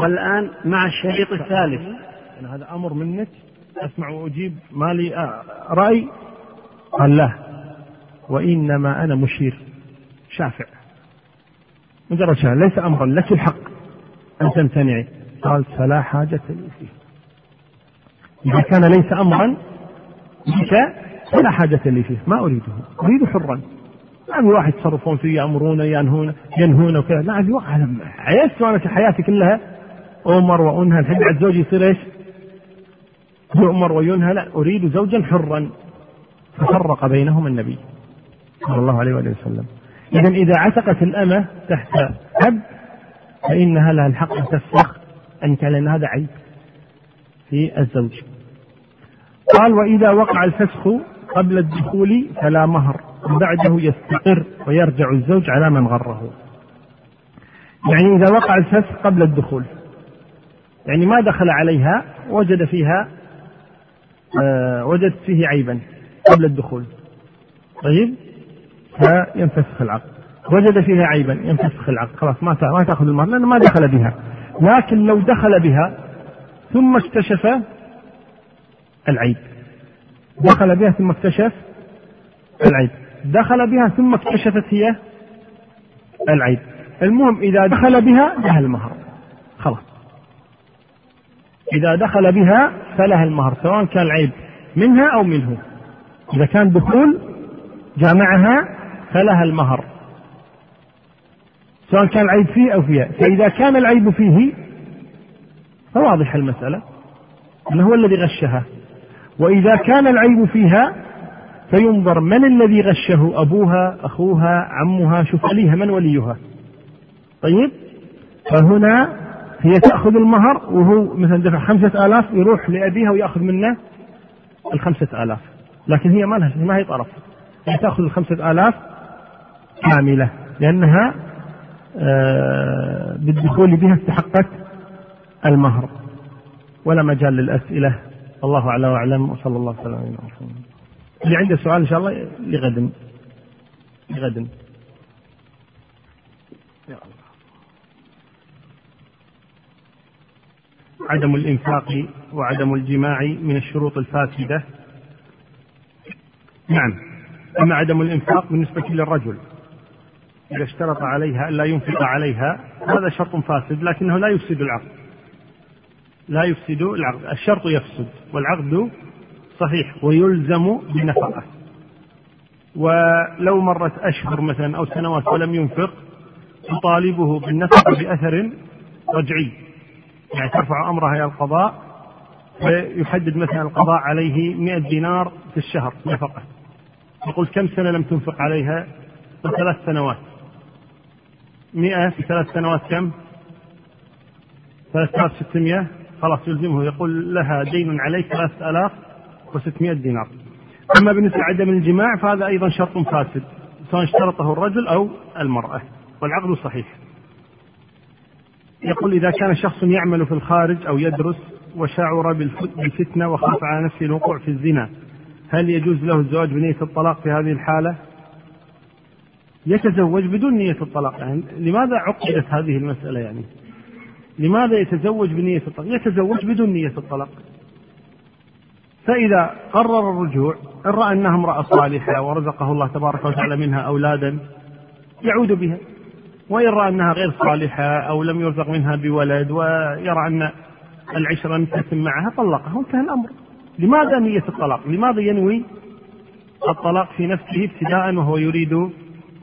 والآن مع الشريط الثالث. أنا هذا أمر منك. أسمع وأجيب ما لي آه، رأي. قال لا. وإنما أنا مشير. شافع. مجرد شافع. ليس أمرا لك الحق. أن تمتنعي. قال فلا حاجة لي فيه. إذا كان ليس أمرا لك فلا حاجة لي فيه. ما أريده. أريد حرا. ما في واحد يتصرفون فيه يأمرون ينهون ينهون وكذا. لا في واحد. عيست وأنا في حياتي كلها أمر وأنهى. الحين بعد زوجي يصير إيش؟ يؤمر وينهى. لا أريد زوجا حرا. ففرق بينهما النبي صلى الله عليه وآله وسلم. إذا إذا عتقت الأمة تحت أب فإنها لها الحق أن تفسخ أن لأن هذا عيب في الزوج. قال وإذا وقع الفسخ قبل الدخول فلا مهر. بعده يستقر ويرجع الزوج على من غره. يعني إذا وقع الفسخ قبل الدخول. يعني ما دخل عليها وجد فيها آه وجد فيه عيبا قبل الدخول. طيب؟ فينفسخ العقد وجد فيها عيبا ينفسخ العقد خلاص ما ما تأخذ المهر لأنه ما دخل بها. لكن لو دخل بها ثم اكتشف العيب. دخل بها ثم اكتشف العيب. دخل بها ثم اكتشفت هي العيب. المهم إذا دخل بها لها المهر. إذا دخل بها فلها المهر سواء كان العيب منها أو منه. إذا كان دخول جامعها فلها المهر. سواء كان العيب فيه أو فيها. فإذا كان العيب فيه فواضح المسألة. أنه هو الذي غشها. وإذا كان العيب فيها فينظر من الذي غشه أبوها أخوها عمها شوف وليها من وليها. طيب؟ فهنا هي تأخذ المهر وهو مثلا دفع خمسة آلاف يروح لأبيها ويأخذ منه الخمسة آلاف. لكن هي ما لها ما هي طرف. هي تأخذ الخمسة آلاف كاملة لأنها آه، بالدخول بها استحقت المهر. ولا مجال للأسئلة. الله أعلى وأعلم وصلى الله وسلم على اللي عنده سؤال إن شاء الله لغد. لغد يا الله عدم الإنفاق وعدم الجماع من الشروط الفاسدة. نعم. أما عدم الإنفاق بالنسبة للرجل إذا اشترط عليها ألا ينفق عليها هذا شرط فاسد لكنه لا يفسد العقد. لا يفسد العقد. الشرط يفسد والعقد صحيح ويلزم بالنفقة. ولو مرت أشهر مثلا أو سنوات ولم ينفق تطالبه بالنفقة بأثر رجعي. يعني ترفع أمرها إلى القضاء فيحدد مثلا القضاء عليه 100 دينار في الشهر نفقة. يقول كم سنة لم تنفق عليها؟ ثلاث سنوات. مئة في ثلاث سنوات كم؟ ثلاثة آلاف ستمائة خلاص يلزمه. يقول لها دين عليك ثلاثة آلاف وستمائة دينار. أما بالنسبة لعدم الجماع فهذا أيضا شرط فاسد سواء اشترطه الرجل أو المرأة والعقد صحيح. يقول إذا كان شخص يعمل في الخارج أو يدرس وشعر بالفتنة وخاف على نفسه الوقوع في الزنا هل يجوز له الزواج بنية الطلاق في هذه الحالة؟ يتزوج بدون نية الطلاق يعني لماذا عقدت هذه المسألة يعني؟ لماذا يتزوج بنية الطلاق؟ يتزوج بدون نية الطلاق. فإذا قرر الرجوع إن رأى أنها امرأة صالحة ورزقه الله تبارك وتعالى منها أولادا يعود بها. وإن رأى أنها غير صالحة أو لم يرزق منها بولد ويرى أن العشرة لم تتم معها طلقها وانتهى الأمر. لماذا نية الطلاق؟ لماذا ينوي الطلاق في نفسه ابتداء وهو يريد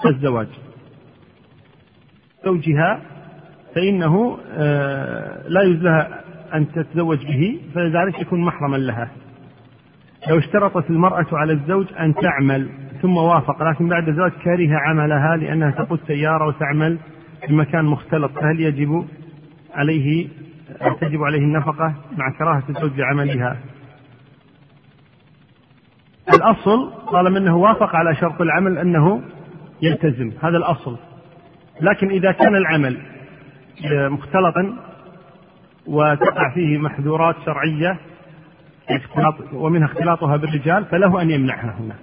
الزواج؟ زوجها فإنه آه، لا يجوز لها أن تتزوج به فلذلك يكون محرما لها. لو اشترطت المرأة على الزوج أن تعمل. ثم وافق لكن بعد ذلك كره عملها لأنها تقود سيارة وتعمل في مكان مختلط. فهل يجب عليه تجب عليه النفقة مع كراهة الزوج لعملها الأصل طالما أنه وافق على شرط العمل أنه يلتزم هذا الأصل. لكن إذا كان العمل مختلطا وتقع فيه محذورات شرعية ومنها اختلاطها بالرجال فله أن يمنعها هنا.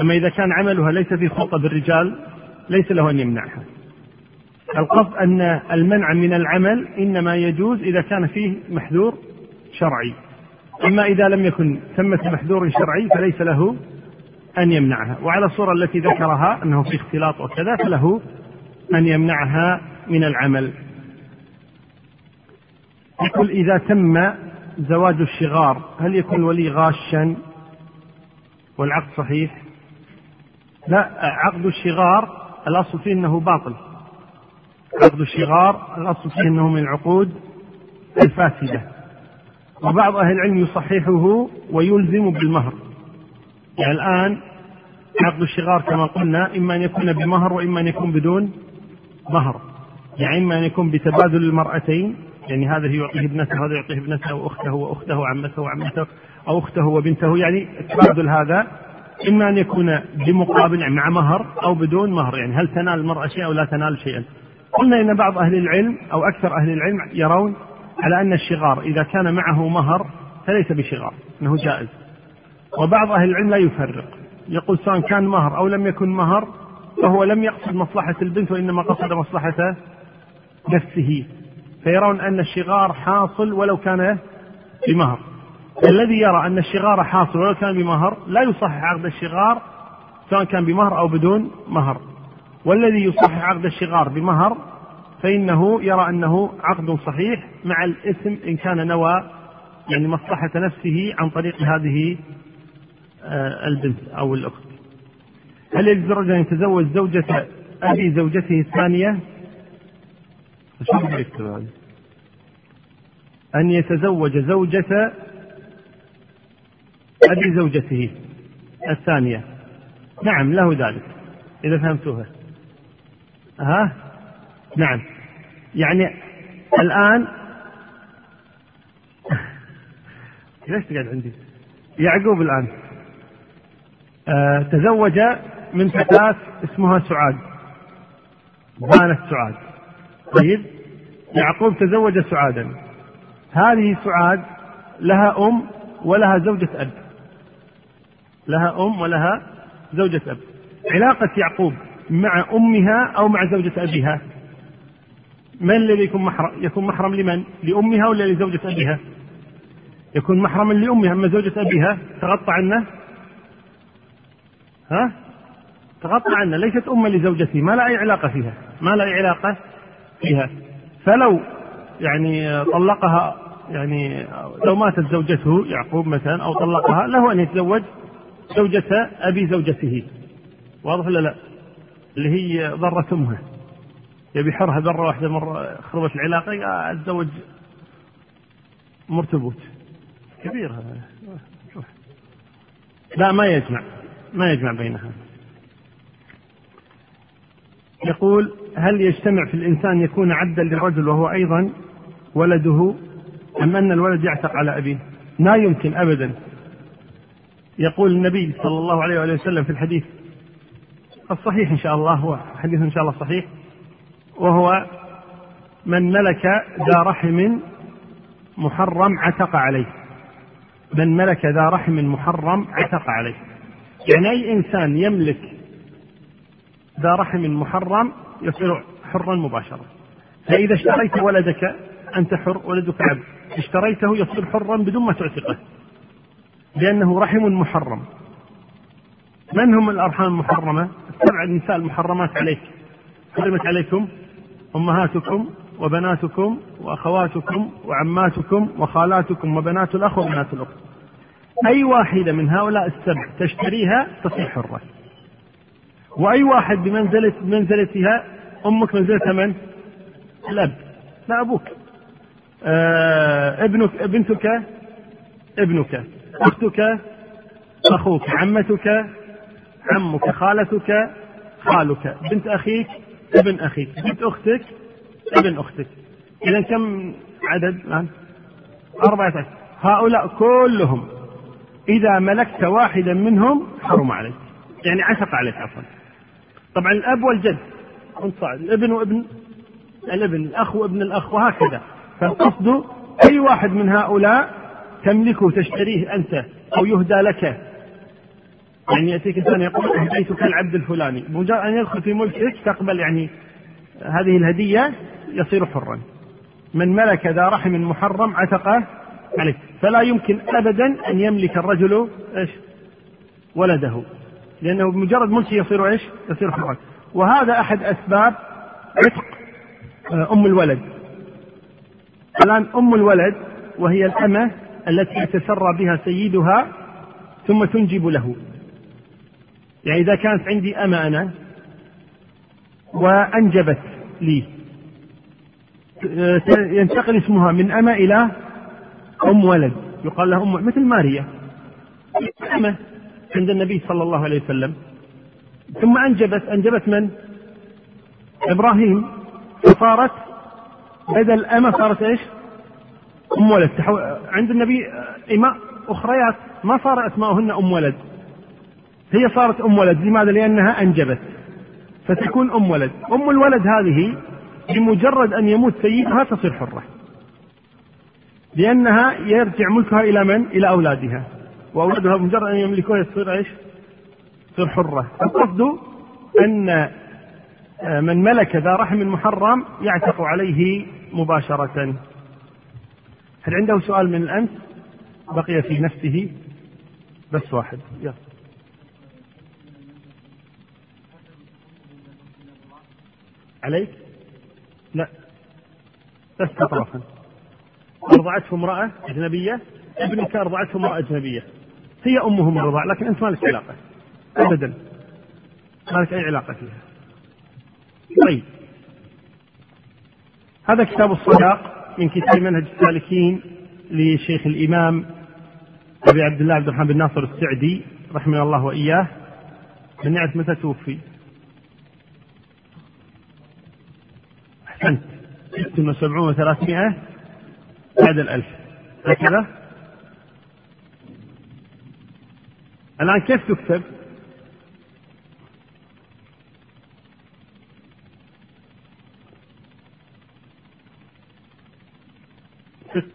أما إذا كان عملها ليس في خلطة بالرجال ليس له أن يمنعها. القصد أن المنع من العمل إنما يجوز إذا كان فيه محذور شرعي. أما إذا لم يكن ثمة محذور شرعي فليس له أن يمنعها. وعلى الصورة التي ذكرها أنه في اختلاط وكذا فله أن يمنعها من العمل. يقول إذا تم زواج الشغار هل يكون الولي غاشا؟ والعقد صحيح. لا عقد الشغار الأصل فيه أنه باطل. عقد الشغار الأصل فيه أنه من العقود الفاسدة. وبعض أهل العلم يصححه ويلزم بالمهر. يعني الآن عقد الشغار كما قلنا إما أن يكون بمهر وإما أن يكون بدون مهر. يعني إما أن يكون بتبادل المرأتين يعني هذا يعطيه ابنته وهذا يعطيه ابنته واخته وأخته وعمته وعمته أو أخته وبنته. يعني التبادل هذا إما أن يكون بمقابل يعني مع مهر أو بدون مهر يعني هل تنال المرأة شيئا أو لا تنال شيئا. قلنا إن بعض أهل العلم أو أكثر أهل العلم يرون على أن الشغار إذا كان معه مهر فليس بشغار إنه جائز. وبعض أهل العلم لا يفرق يقول سواء كان مهر أو لم يكن مهر فهو لم يقصد مصلحة البنت وإنما قصد مصلحة نفسه فيرون أن الشغار حاصل ولو كان بمهر الذي يرى أن الشغار حاصل ولو كان بمهر لا يصحح عقد الشغار سواء كان بمهر أو بدون مهر. والذي يصحح عقد الشغار بمهر فإنه يرى أنه عقد صحيح مع الإثم إن كان نوى يعني مصلحة نفسه عن طريق هذه آه، البنت أو الأخت. هل يجوز الرجل أن يتزوج زوجة أبي زوجته الثانية؟ أن يتزوج زوجة أبي زوجته الثانية. نعم له ذلك إذا فهمتوها. ها نعم. يعني الآن ليش تقعد عندي؟ يعقوب الآن. آه تزوج من فتاة اسمها سعاد بانت سعاد. طيب؟ يعقوب تزوج سعادا. هذه سعاد لها أم ولها زوجة أب. لها أم ولها زوجة أب. علاقة يعقوب مع أمها أو مع زوجة أبيها؟ من الذي يكون محرم يكون محرم لمن؟ لأمها ولا لزوجة أبيها؟ يكون محرما لأمها أما زوجة أبيها تغطى عنه؟ ها؟ تغطى عنه ليست أما لزوجته ما لا أي علاقة فيها؟ ما لا أي علاقة فيها؟ فلو يعني طلقها يعني لو ماتت زوجته يعقوب مثلا أو طلقها له أن يتزوج زوجة أبي زوجته. واضح ولا لا؟ اللي هي ضرة أمها. يبي حرها ذرة واحدة مره خربت العلاقة اتزوج مرتبوت. كبير هذا. لا ما يجمع ما يجمع بينها. يقول هل يجتمع في الإنسان يكون عبدا للرجل وهو أيضا ولده أم أن الولد يعتق على أبيه؟ لا يمكن أبدا. يقول النبي صلى الله عليه وآله وسلم في الحديث الصحيح إن شاء الله هو حديث إن شاء الله صحيح وهو من ملك ذا رحم محرم عتق عليه. من ملك ذا رحم محرم عتق عليه. يعني أي إنسان يملك ذا رحم محرم يصير حرا مباشرة فإذا اشتريت ولدك أنت حر ولدك عبد. اشتريته يصير حرا بدون ما تعتقه. لأنه رحم محرم. من هم الأرحام المحرمة؟ السبع النساء المحرمات عليك. حرمت عليكم أمهاتكم وبناتكم وأخواتكم وعماتكم وخالاتكم وبنات الأخ وبنات الأخت. أي واحدة من هؤلاء السبع تشتريها تصير حرة وأي واحد بمنزلة بمنزلتها أمك منزلتها من؟ الأب. لا أبوك. آه ابنك بنتك؟ ابنك. أختك أخوك عمتك عمك خالتك خالك بنت أخيك ابن أخيك بنت أختك ابن أختك. إذا كم عدد الآن؟ أربعة عشر. هؤلاء كلهم إذا ملكت واحدا منهم حرم عليك. يعني عشق عليك عفوا. طبعا الأب والجد الابن وابن الابن الأخ وابن الأخ وهكذا. فالقصد أي واحد من هؤلاء تملكه تشتريه أنت أو يهدى لك. يعني يأتيك إنسان يقول أهديتك العبد الفلاني. مجرد أن يدخل في ملكك تقبل يعني هذه الهدية يصير حرا. من ملك ذا رحم محرم عتقه عليه. فلا يمكن أبدا أن يملك الرجل إيش؟ ولده. لأنه بمجرد ملكه يصير إيش؟ يصير حرا. وهذا أحد أسباب عتق آه، أم الولد. الآن أم الولد وهي الأمة التي يتسرى بها سيدها ثم تنجب له. يعني إذا كانت عندي أمة أنا وأنجبت لي. ينتقل اسمها من أمة إلى أم ولد. يقال لها أم مثل ماريا. أمة عند النبي صلى الله عليه وسلم. ثم أنجبت أنجبت من؟ إبراهيم. فصارت بدل أمة صارت إيش؟ أم ولد. عند النبي إماء أخريات ما صار أسماؤهن أم ولد. هي صارت أم ولد. لماذا؟ لأنها أنجبت. فتكون أم ولد. أم الولد هذه بمجرد أن يموت سيدها تصير حرة. لأنها يرجع ملكها إلى من؟ إلى أولادها. وأولادها بمجرد أن يملكوها تصير إيش؟ تصير حرة. القصد أن آه، من ملك ذا رحم محرم يعتق عليه مباشرة. هل عنده سؤال من الأمس؟ بقي في نفسه بس واحد. يلا. عليك؟ لا. بس طرفا أرضعته امرأة أجنبية؟ ابنك أرضعته امرأة أجنبية. هي أمه من الرضاع لكن أنت ما لك علاقة. أبدا. ما لك أي علاقة فيها. طيب. هذا كتاب الصداق. من كتاب منهج السالكين لشيخ الإمام أبي عبد الله عبد الرحمن بن ناصر السعدي رحمه الله وإياه. من يعرف متى توفي؟ أحسنت. ست وسبعون وثلاثمائة بعد الألف. هكذا؟ الآن كيف تكتب؟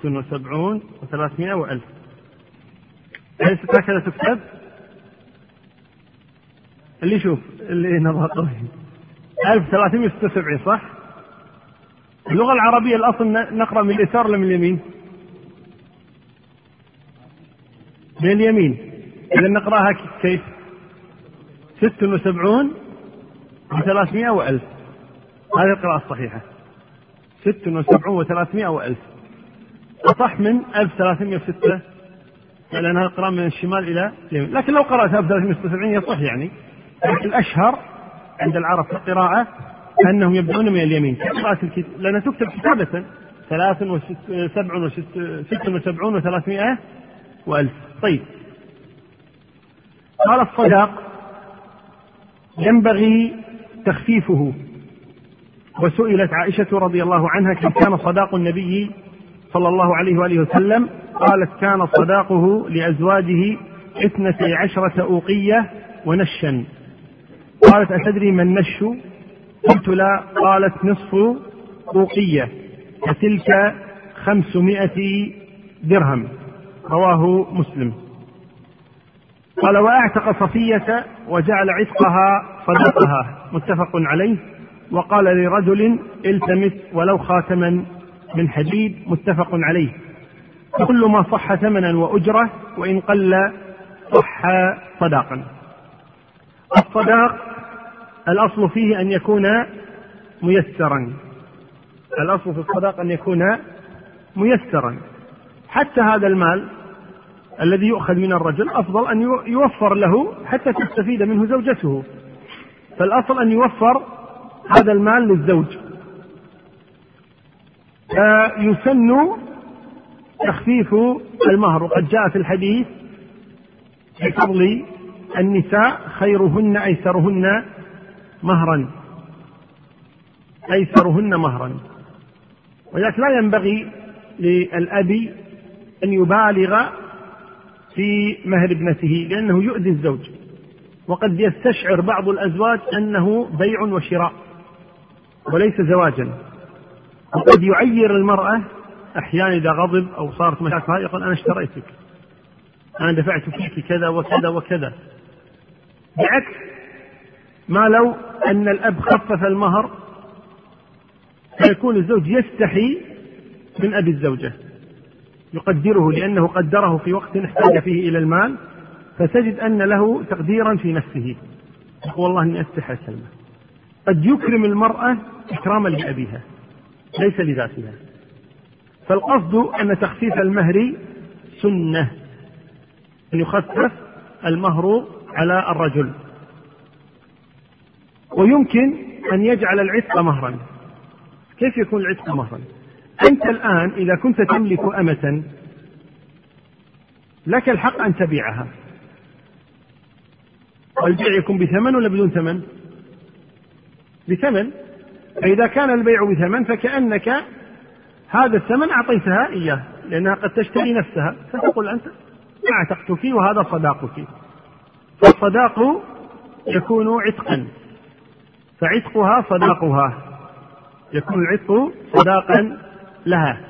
ست وسبعون وثلاثمائة وألف. أليست هكذا تكتب؟ اللي يشوف اللي نظر قوي 1376 صح؟ اللغة العربية الأصل نقرأ من اليسار ولا من اليمين؟ من اليمين. إذا نقرأها كيف؟ ست وسبعون وثلاثمائة وألف. هذه القراءة الصحيحة. ست وسبعون وثلاثمائة وألف. أصح من 1306 لأنها القراءة من الشمال إلى اليمين. لكن لو قرأت 1376 يصح يعني. لكن الأشهر عند العرب في القراءة أنهم يبدأون من اليمين. كقراءة الكتاب لأنها تكتب كتابة. ثلاث وسبع وست ست وسبعون وثلاثمائة وألف. طيب. قال الصداق ينبغي تخفيفه. وسئلت عائشة رضي الله عنها كم كان صداق النبي صلى الله عليه وآله وسلم قالت كان صداقه لأزواجه اثنتي عشرة أوقية ونشا. قالت أتدري ما النش؟ قلت لا. قالت نصف أوقية فتلك خمسمائة درهم. رواه مسلم. قال وأعتق صفية وجعل عتقها صدقها متفق عليه. وقال لرجل التمس ولو خاتما من حديد متفق عليه. كل ما صح ثمنا وأجرة وإن قل صح صداقا. الصداق الأصل فيه أن يكون ميسرا. الأصل في الصداق أن يكون ميسرا. حتى هذا المال الذي يؤخذ من الرجل أفضل أن يوفر له حتى تستفيد منه زوجته. فالأصل أن يوفر هذا المال للزوج. يسن تخفيف المهر. وقد جاء في الحديث في فضل النساء خيرهن أيسرهن مهرا. أيسرهن مهرا. ولذلك لا ينبغي للأب أن يبالغ في مهر ابنته لأنه يؤذي الزوج. وقد يستشعر بعض الأزواج أنه بيع وشراء وليس زواجا. وقد يعير المرأة أحيانا إذا غضب أو صارت مشاكل. يقول أنا اشتريتك. أنا دفعت فيك كذا وكذا وكذا. بعكس ما لو أن الأب خفف المهر فيكون الزوج يستحي من أبي الزوجة. يقدره لأنه قدره في وقت احتاج فيه إلى المال فتجد أن له تقديرا في نفسه. يقول والله إني أستحي أسلمه. قد يكرم المرأة إكراما لأبيها. ليس لذاتها فالقصد أن تخفيف المهر سنة أن يخفف المهر على الرجل. ويمكن أن يجعل العتق مهرا. كيف يكون العتق مهرا؟ أنت الآن إذا كنت تملك أمة لك الحق أن تبيعها. والبيع يكون بثمن ولا بدون ثمن؟ بثمن. فإذا كان البيع بثمن فكأنك هذا الثمن أعطيتها إياه لأنها قد تشتري نفسها. فتقول أنت أعتقتك وهذا صداقك. فالصداق يكون عتقا. فعتقها صداقها. يكون العتق صداقا لها.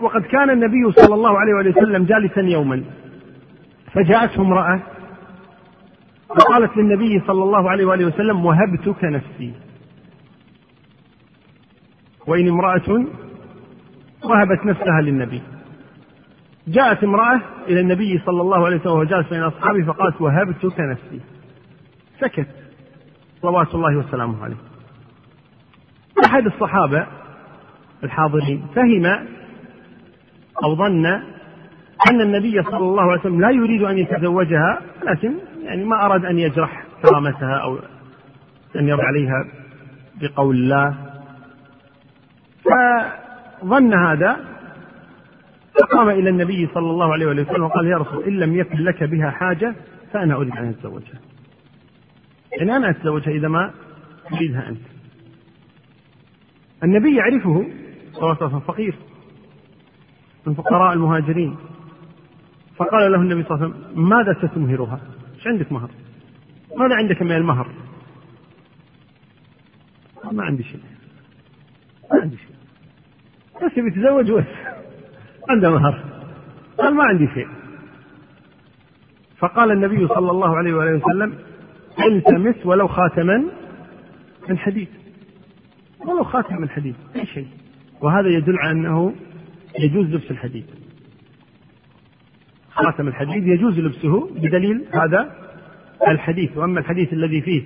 وقد كان النبي صلى الله عليه وسلم جالسا يوما. فجاءته امرأة فقالت للنبي صلى الله عليه وآله وسلم وهبتك نفسي. وإن امرأة وهبت نفسها للنبي. جاءت امرأة إلى النبي صلى الله عليه وسلم وهو جالس بين أصحابه فقالت وهبتك نفسي. سكت. صلوات الله وسلامه عليه. أحد الصحابة الحاضرين فهم أو ظن أن النبي صلى الله عليه وسلم لا يريد أن يتزوجها لكن يعني ما أراد أن يجرح كرامتها أو أن يرد عليها بقول الله فظن هذا فقام إلى النبي صلى الله عليه وسلم وقال يا رسول إن لم يكن لك بها حاجة فأنا أريد أن أتزوجها. يعني أنا أتزوجها إذا ما تريدها أنت. النبي يعرفه صلى الله عليه وسلم فقير من فقراء المهاجرين. فقال له النبي صلى الله عليه وسلم ماذا ستمهرها؟ إيش عندك مهر؟ ماذا عندك من المهر؟ ما عندي شيء. ما عندي شيء. بس يتزوج بس. عنده مهر. قال ما عندي شيء. فقال النبي صلى الله عليه وآله وسلم التمس ولو خاتما من حديد. ولو خاتم من حديد. أي شيء. وهذا يدل على أنه يجوز لبس الحديد. خاتم الحديد يجوز لبسه بدليل هذا الحديث. وأما الحديث الذي فيه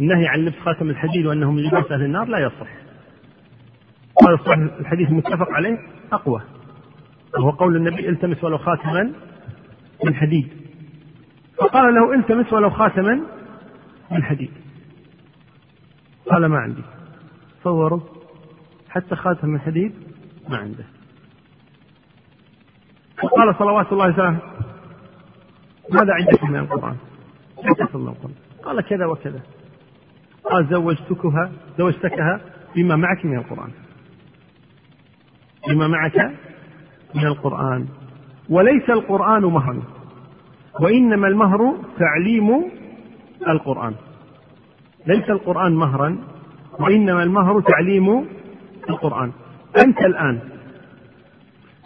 النهي عن لبس خاتم الحديد وأنه من لباس أهل النار لا يصح. هذا الصحيح الحديث متفق عليه أقوى. وهو قول النبي التمس ولو خاتما من حديد. فقال له التمس ولو خاتما من حديد. قال ما عندي. تصوروا حتى خاتم من حديد ما عنده. فقال صلوات الله وسلامه. ماذا عندك من القرآن؟ القرآن؟ قال كذا وكذا. قال زوجتكها زوجتكها بما معك من القرآن. بما معك من القرآن. وليس القرآن مهرا وإنما المهر تعليم القرآن. ليس القرآن مهرا وإنما المهر تعليم القرآن. أنت الآن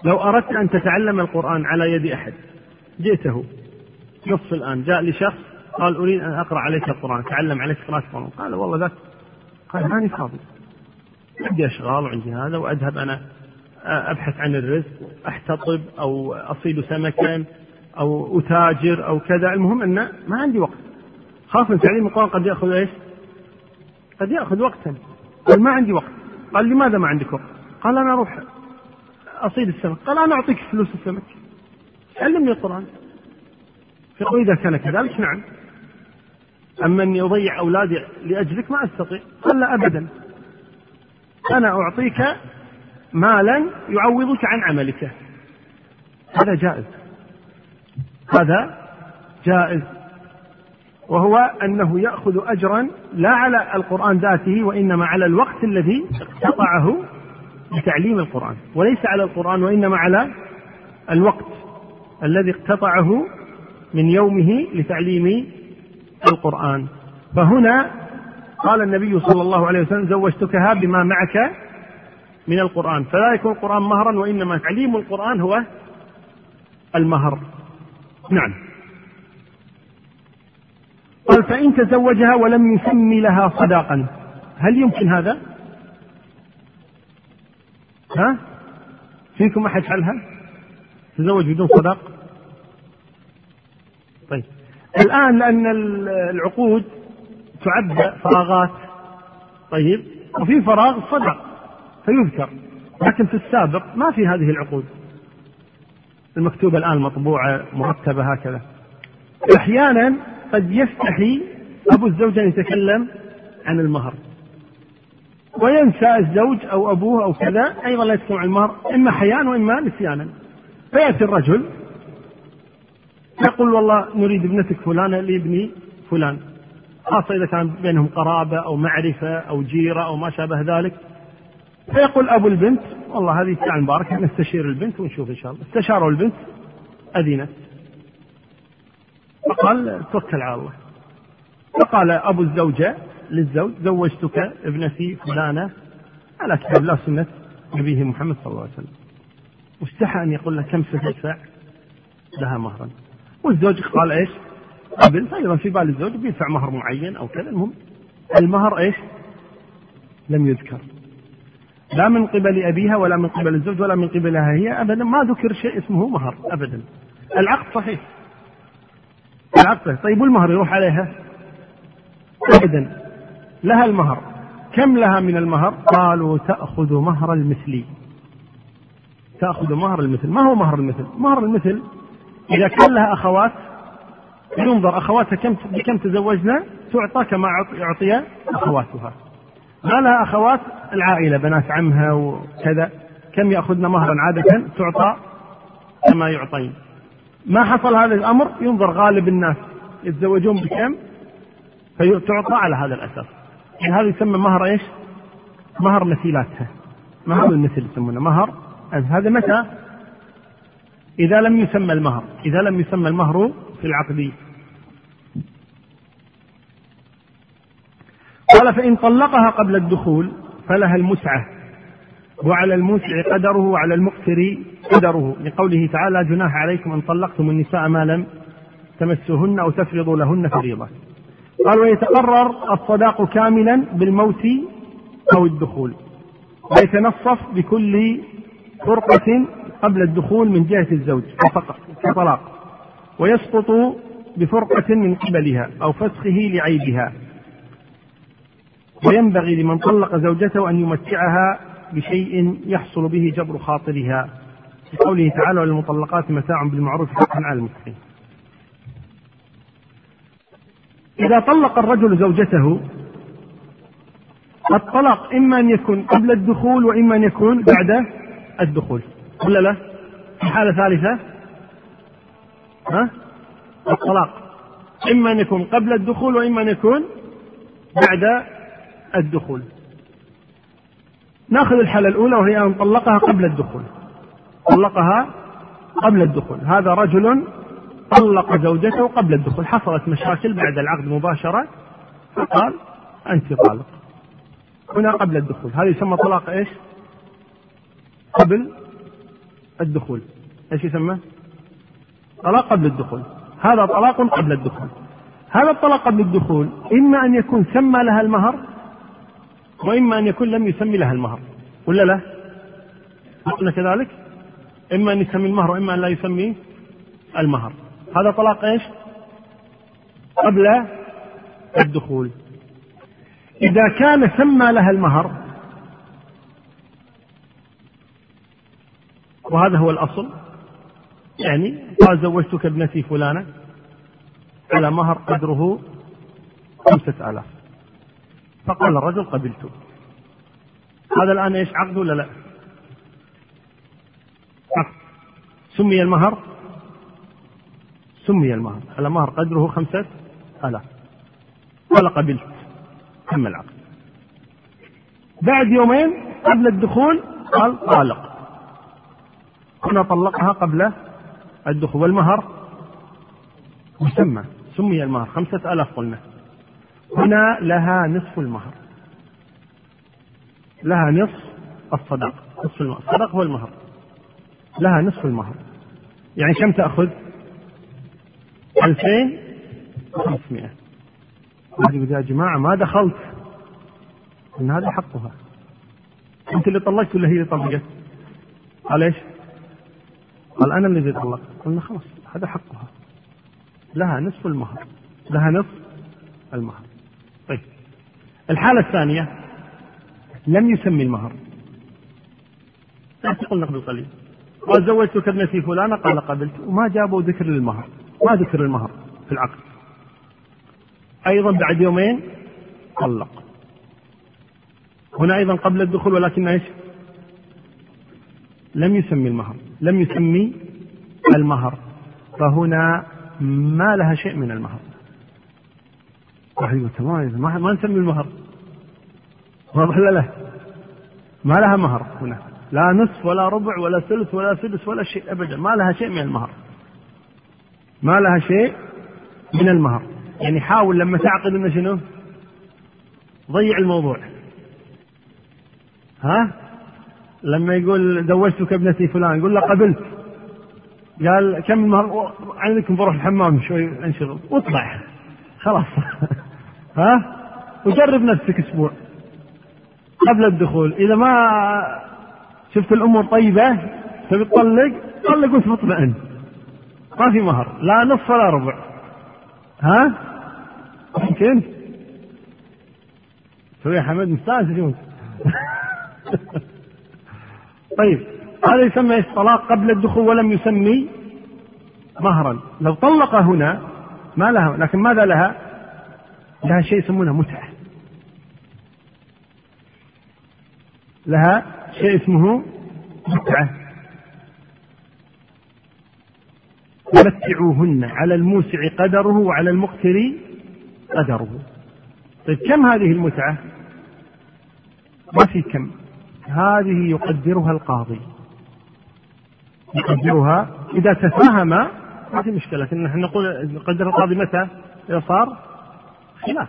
لو أردت أن تتعلم القرآن على يد أحد جئته. نصف الآن. جاء لشخص قال أريد أن أقرأ عليك القرآن أتعلم عليك قراءة القرآن. قال والله ذاك قال ماني فاضي. عندي أشغال وعندي هذا وأذهب أنا أبحث عن الرزق أحتطب أو أصيد سمكا أو أتاجر أو كذا. المهم أن ما عندي وقت. خاصة تعليم القرآن قد يأخذ إيش؟ قد يأخذ وقتا. قال ما عندي وقت. قال لماذا ما عندك وقت؟ قال أنا أروح أصيد السمك قال أنا أعطيك فلوس السمك علمني القرآن. فيقول إذا كان كذلك نعم. أما أني أضيع أولادي لأجلك ما أستطيع. قال لا أبدا. أنا أعطيك مالا يعوضك عن عملك. هذا جائز. هذا جائز. وهو أنه يأخذ أجرا لا على القرآن ذاته وإنما على الوقت الذي اقتطعه لتعليم القرآن وليس على القرآن وإنما على الوقت الذي اقتطعه من يومه لتعليم القرآن. فهنا قال النبي صلى الله عليه وسلم زوجتكها بما معك من القرآن. فلا يكون القرآن مهرا وإنما تعليم القرآن هو المهر. نعم. قال فإن تزوجها ولم يسمي لها صداقا. هل يمكن هذا؟ ها؟ فيكم أحد فعلها تزوج بدون صداق؟ طيب. الآن لأن العقود تعد فراغات. طيب. وفي فراغ صدق فيذكر. لكن في السابق ما في هذه العقود. المكتوبة الآن مطبوعة مرتبة هكذا. أحيانا قد يستحي أبو الزوج أن يتكلم عن المهر. وينسى الزوج أو أبوه أو كذا. أيضا لا يتكلم عن المهر إما حياء وإما نسيانا. فيأتي الرجل يقول والله نريد ابنتك فلانة لابني فلان. خاصة إذا كان بينهم قرابة أو معرفة أو جيرة أو ما شابه ذلك. فيقول أبو البنت والله هذه ساعة مباركة نستشير البنت ونشوف إن شاء الله. استشاروا البنت أذنت. فقال توكل على الله. فقال أبو الزوجة للزوج زوجتك ابنتي فلانة على كتاب الله سنة نبيه محمد صلى الله عليه وسلم. واستحى أن يقول له كم ستدفع لها مهرا. والزوج قال إيش؟ قبل فايضا في بال الزوج بيدفع مهر معين أو كذا. المهم المهر إيش؟ لم يذكر. لا من قبل أبيها ولا من قبل الزوج ولا من قبلها هي ابدا. ما ذكر شيء اسمه مهر ابدا. العقد صحيح. العقد صحيح. طيب والمهر يروح عليها؟ ابدا. لها المهر. كم لها من المهر؟ قالوا تأخذ مهر المثلي. تأخذ مهر المثل. ما هو مهر المثل؟ مهر المثل إذا كان لها أخوات ينظر أخواتها كم بكم تزوجنا؟ تعطى كما أعطي أخواتها. ما لها أخوات؟ العائلة بنات عمها وكذا. كم يأخذن مهرا عادة؟ تعطى كما يعطين. ما حصل هذا الأمر؟ ينظر غالب الناس يتزوجون بكم فتعطى على هذا الأساس. يعني هذا يسمى مهر إيش؟ مهر مثيلاتها. مهر المثل يسمونه. مهر. هذا متى؟ إذا لم يسمى المهر. إذا لم يسمى المهر في العقد. قال فإن طلقها قبل الدخول فلها المسعة وعلى الموسع قدره وعلى المقتر قدره. لقوله تعالى جناح عليكم إن طلقتم النساء ما لم تمسوهن أو تفرضوا لهن فريضة. قال ويتقرر الصداق كاملا بالموت أو الدخول. ويتنصف بكل فرقة قبل الدخول من جهة الزوج فقط كطلاق. ويسقط بفرقة من قبلها أو فسخه لعيبها. وينبغي لمن طلق زوجته أن يمتعها بشيء يحصل به جبر خاطرها. لقوله تعالى وللمطلقات متاع بالمعروف حقا على المسلمين إذا طلق الرجل زوجته الطلاق إما أن يكون قبل الدخول وإما أن يكون بعد الدخول. ولا لا؟ في حالة ثالثة ها؟ الطلاق. إما أن يكون قبل الدخول وإما أن يكون بعد الدخول. نأخذ الحالة الأولى وهي أن طلقها قبل الدخول. طلقها قبل الدخول. هذا رجل طلق زوجته قبل الدخول. حصلت مشاكل بعد العقد مباشرة. فقال أنت طالق. هنا قبل الدخول. هذا يسمى طلاق إيش؟ قبل الدخول. إيش يسمى؟ طلاق قبل الدخول. هذا طلاق قبل الدخول. هذا الطلاق قبل الدخول إما أن يكون سمى لها المهر وإما أن يكون لم يسمي لها المهر. ولا لا؟ قلنا كذلك؟ إما أن يسمي المهر وإما أن لا يسمي المهر. هذا طلاق إيش؟ قبل الدخول. إذا كان سمى لها المهر وهذا هو الأصل. يعني قال زوجتك ابنتي فلانة على مهر قدره خمسة آلاف. فقال الرجل قبلت. هذا الآن إيش عقد ولا لا؟ عقد. سمي المهر سمي المهر. على مهر قدره خمسة آلاف. قال قبلت. تم العقد. بعد يومين قبل الدخول قال طالق. هنا طلقها قبل الدخول. والمهر مسمى. سمي المهر. خمسة ألاف قلنا. هنا لها نصف المهر. لها نصف الصداق نصف المهر. الصداق هو المهر لها نصف المهر. يعني كم تأخذ؟ ألفين وخمسمائة. يا جماعة ما دخلت. إن هذا حقها. أنت اللي طلقت ولا هي اللي طلقت؟ قال إيش؟ قال أنا الذي طلق قلنا خلاص هذا حقها. لها نصف المهر. لها نصف المهر. طيب. الحالة الثانية لم يسمي المهر. لا قلنا قبل قليل. قال زوجتك ابنتي فلانة؟ قال قبلت. وما جابوا ذكر للمهر. ما ذكر المهر في العقد. أيضا بعد يومين طلق. هنا أيضا قبل الدخول ولكن إيش؟ لم يسمي المهر لم يسمي المهر. فهنا ما لها شيء من المهر. واحد يقول ما, ما نسمي المهر. واضح لا لا؟ ما لها مهر هنا. لا نصف ولا ربع ولا ثلث ولا سدس ولا شيء ابدا. ما لها شيء من المهر. ما لها شيء من المهر. يعني حاول لما تعقد إنه شنو؟ ضيع الموضوع. ها؟ لما يقول زوجتك ابنتي فلان يقول له قبلت. قال كم المهر عندكم بروح الحمام شوي أنشغل. واطلع. خلاص. ها؟ وجرب نفسك أسبوع. قبل الدخول. إذا ما شفت الأمور طيبة تبي تطلق؟ طلق وانت مطمئن ما في مهر. لا نصف ولا ربع. ها؟ ممكن؟ سوي يا حمد مستانس طيب هذا يسمى إيش؟ طلاق قبل الدخول ولم يسمي مهرا. لو طلق هنا ما لها لكن ماذا لها؟ لها شيء يسمونه متعة. لها شيء اسمه متعة. متعوهن على الموسع قدره وعلى المقتر قدره. طيب كم هذه المتعة؟ ما في كم. هذه يقدرها القاضي. يقدرها. إذا تفاهم ما في مشكلة. لكن نحن نقول نقدر القاضي متى؟ إذا صار خلاف.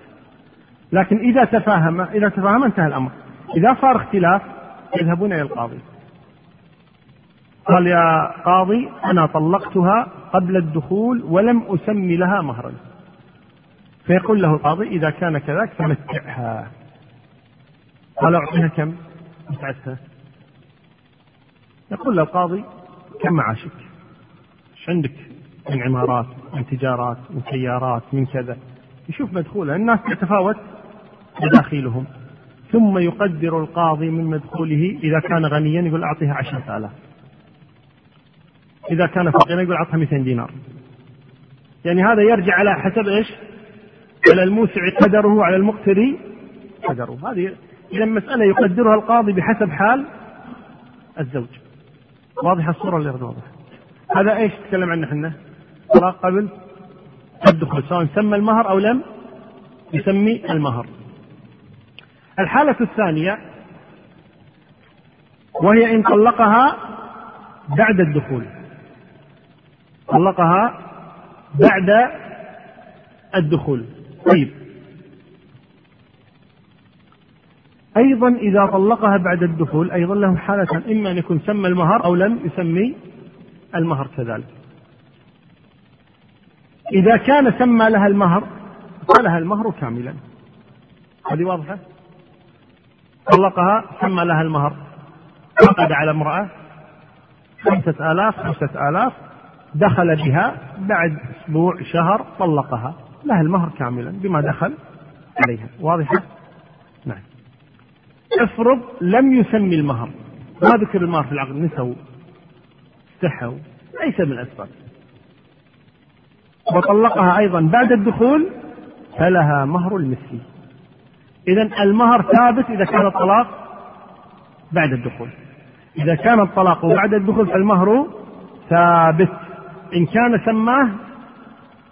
لكن إذا تفاهم إذا تفاهم انتهى الأمر. إذا صار اختلاف يذهبون إلى القاضي. قال يا قاضي أنا طلقتها قبل الدخول ولم أسمي لها مهرا فيقول له القاضي إذا كان كذلك فمتعها. قال أعطيها كم؟ متعتها. يقول له القاضي كم معاشك؟ إيش عندك؟ من عمارات من تجارات من سيارات من كذا. يشوف مدخوله الناس تتفاوت مداخيلهم ثم يقدر القاضي من مدخوله إذا كان غنيا يقول أعطيها عشرة آلاف. إذا كان فقيرا يقول أعطها 200 دينار. يعني هذا يرجع على حسب إيش؟ على الموسع قدره على المقتري قدره. هذه إذا مسألة يقدرها القاضي بحسب حال الزوج. واضحة الصورة اللي واضحة؟ هذا إيش تكلم عنه إحنا؟ طلاق قبل الدخول سواء سمى المهر أو لم يسمي المهر. الحالة الثانية وهي إن طلقها بعد الدخول. طلقها بعد الدخول. طيب. أيضا إذا طلقها بعد الدخول أيضا له حالة إما أن يكون سمى المهر أو لم يسمي المهر كذلك. إذا كان سمى لها المهر فلها المهر كاملا. هذه واضحة؟ طلقها سمى لها المهر. عقد على امرأة خمسة آلاف خمسة آلاف دخل بها بعد أسبوع شهر طلقها. لها المهر كاملا بما دخل عليها. واضحة؟ نعم. افرض لم يسمي المهر. ما ذكر المهر في العقد نسوا استحوا سبب من الأسباب. وطلقها أيضا بعد الدخول فلها مهر المثل إذا المهر ثابت إذا كان الطلاق بعد الدخول. إذا كان الطلاق بعد الدخول فالمهر ثابت. إن كان سماه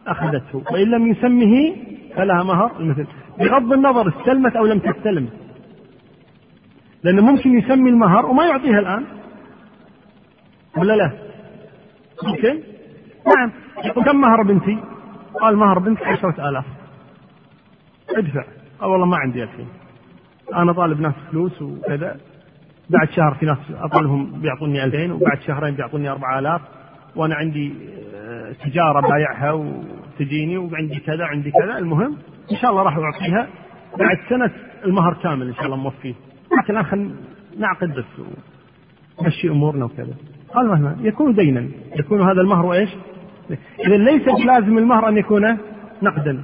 أخذته وإن لم يسمه فلها مهر المثل. بغض النظر استلمت أو لم تستلم. لأنه ممكن يسمي المهر وما يعطيها الآن. ولا لا؟ ممكن؟ نعم. يقول كم مهر بنتي؟ قال مهر بنتي عشرة آلاف. ادفع. قال والله ما عندي الحين أنا طالب ناس فلوس وكذا. بعد شهر في ناس أطالهم بيعطوني 2000 وبعد شهرين بيعطوني 4000 وأنا عندي آه، تجارة بايعها وتجيني وعندي كذا عندي كذا. المهم إن شاء الله راح أعطيها بعد سنة المهر كامل إن شاء الله موفية. لكن الآن خلينا نعقد بس مشي أمورنا وكذا. قال مهما يكون دينا. يكون هذا المهر وإيش إذا ليس بلازم المهر أن يكون نقدا.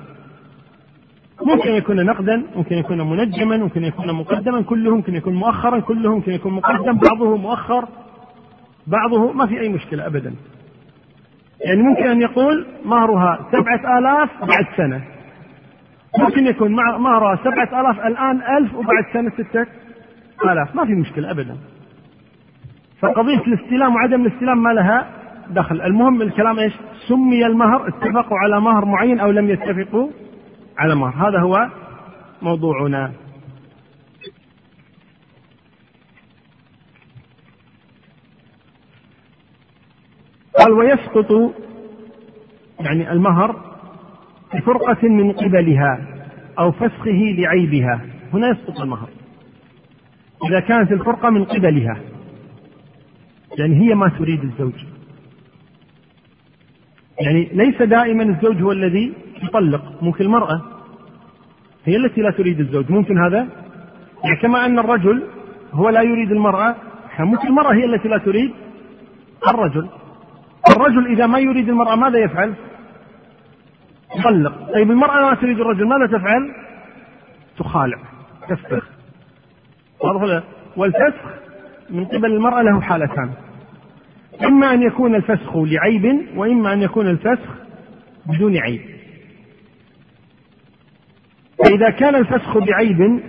ممكن يكون نقدا ممكن يكون منجما ممكن يكون مقدما. كله ممكن يكون مؤخرا كله ممكن يكون مقدم بعضه مؤخر بعضه ما في أي مشكلة أبدا. يعني ممكن أن يقول مهرها سبعة آلاف بعد سنة. ممكن يكون مهرها سبعة آلاف الآن ألف وبعد سنة ستة آلاف. ما في مشكلة أبدا. فقضية الاستلام وعدم الاستلام ما لها دخل. المهم الكلام إيش؟ سمي المهر اتفقوا على مهر معين أو لم يتفقوا على مهر. هذا هو موضوعنا. قال ويسقط يعني المهر بفرقة من قبلها أو فسخه لعيبها. هنا يسقط المهر. إذا كانت الفرقة من قبلها يعني هي ما تريد الزوج. يعني ليس دائما الزوج هو الذي يطلق ممكن المرأة هي التي لا تريد الزوج. ممكن هذا؟ يعني كما أن الرجل هو لا يريد المرأة ممكن المرأة هي التي لا تريد الرجل. الرجل إذا ما يريد المرأة ماذا يفعل؟ يطلق. طيب المرأة ما تريد الرجل ماذا تفعل؟ تخالع تفسخ. واضح والفسخ من قبل المرأة له حالتان. إما أن يكون الفسخ لعيب وإما أن يكون الفسخ بدون عيب. فإذا كان الفسخ بعيب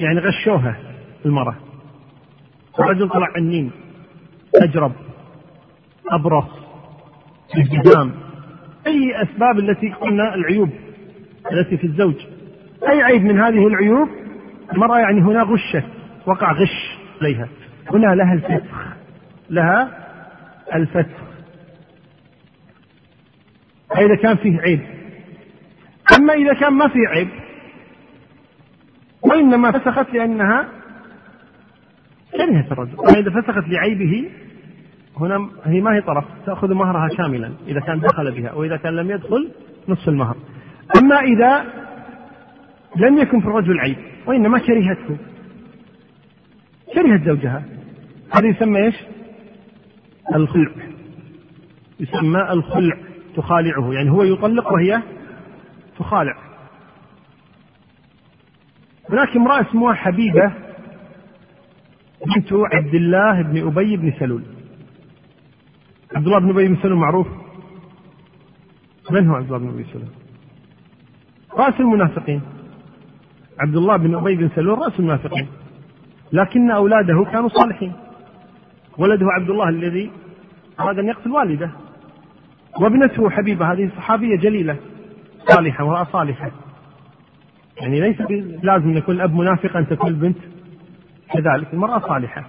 يعني غشوها المرأة. الرجل طلع عنين أجرب. أبرص التزام. أي أسباب التي قلنا؟ العيوب التي في الزوج. أي عيب من هذه العيوب؟ المرأة يعني هنا غشت وقع غش عليها. هنا لها الفسخ لها الفسخ إذا كان فيه عيب. أما إذا كان ما فيه عيب وإنما فسخت لأنها كرهت الرجل. أما إذا فسخت لعيبه هنا هي ما هي طرف تأخذ مهرها شاملا إذا كان دخل بها وإذا كان لم يدخل نصف المهر. أما إذا لم يكن في الرجل عيب وإنما كرهته كرهت زوجها. هذا يسمى إيش؟ الخلع. يسمى الخلع تخالعه. يعني هو يطلق وهي تخالع. هناك امرأة اسمها حبيبة بنت عبد الله بن أبي بن سلول. عبد الله بن أبي بن سلول معروف. من هو عبد الله بن أبي سلول رأس المنافقين. عبد الله بن أبي بن سلول رأس المنافقين. لكن أولاده كانوا صالحين. ولده عبد الله الذي أراد أن يقتل والده. وابنته حبيبة هذه صحابية جليلة. صالحة وهي صالحة. يعني ليس لازم يكون الأب منافقا أن تكون البنت كذلك المرأة صالحة.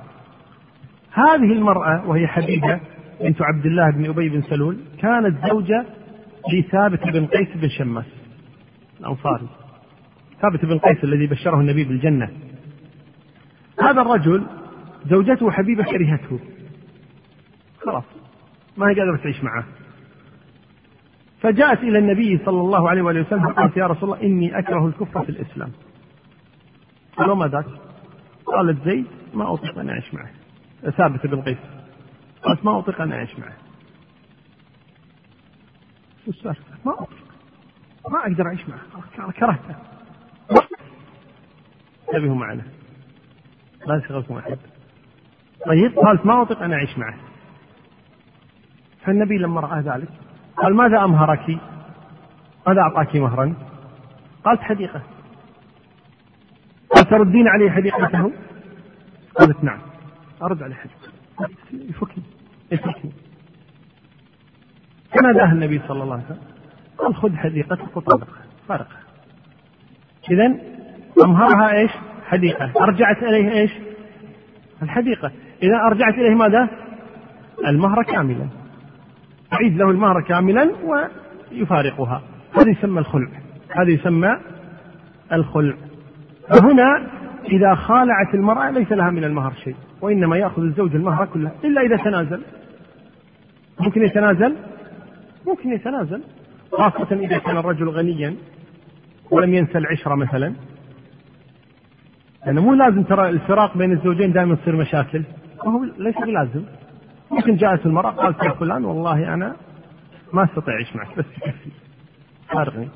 هذه المرأة وهي حبيبة بنت عبد الله بن أبي بن سلول كانت زوجة لثابت بن قيس بن شماس الأنصاري. ثابت بن قيس الذي بشره النبي بالجنة. هذا الرجل زوجته حبيبة كرهته. خلاص ما هي قادرة تعيش معه. فجاءت إلى النبي صلى الله عليه وآله وسلم قالت يا رسول الله إني أكره الكفر في الإسلام. قال وما ذاك؟ قالت زيد ما أطيق أن أعيش معه. ثابت بن قيس. قالت ما أطيق أن أعيش معه شو السؤال ما أطيق ما أقدر أعيش معه كرهته انتبهوا معنا. لا تشغلكم أحد طيب قالت ما أطيق أن أعيش معه فالنبي لما رأى ذلك قال ماذا أمهرك؟ ماذا أعطاك مهرا؟ قالت حديقة. قال تردين عليه حديقته؟ قالت نعم. أرد عليه حديقة. يفكني. يفكني فناداه النبي صلى الله عليه وسلم. قال خذ حديقتك وطلقها فارقها إذا أمهرها إيش؟ حديقة. أرجعت إليه إيش؟ الحديقة. إذا أرجعت إليه ماذا؟ المهر كاملا. تعيد له المهر كاملا ويفارقها. هذا يسمى الخلع. هذا يسمى الخلع. فهنا إذا خالعت المرأة ليس لها من المهر شيء وإنما يأخذ الزوج المهر كله إلا إذا تنازل. ممكن يتنازل؟ ممكن يتنازل. خاصة إذا كان الرجل غنيا ولم ينسى العشرة مثلا. لأنه مو لازم ترى الفراق بين الزوجين دائما تصير مشاكل. وهو ليس بلازم. ممكن جاءت المرأة قالت يا فلان والله أنا ما أستطيع أعيش معك بس تكفي فارقني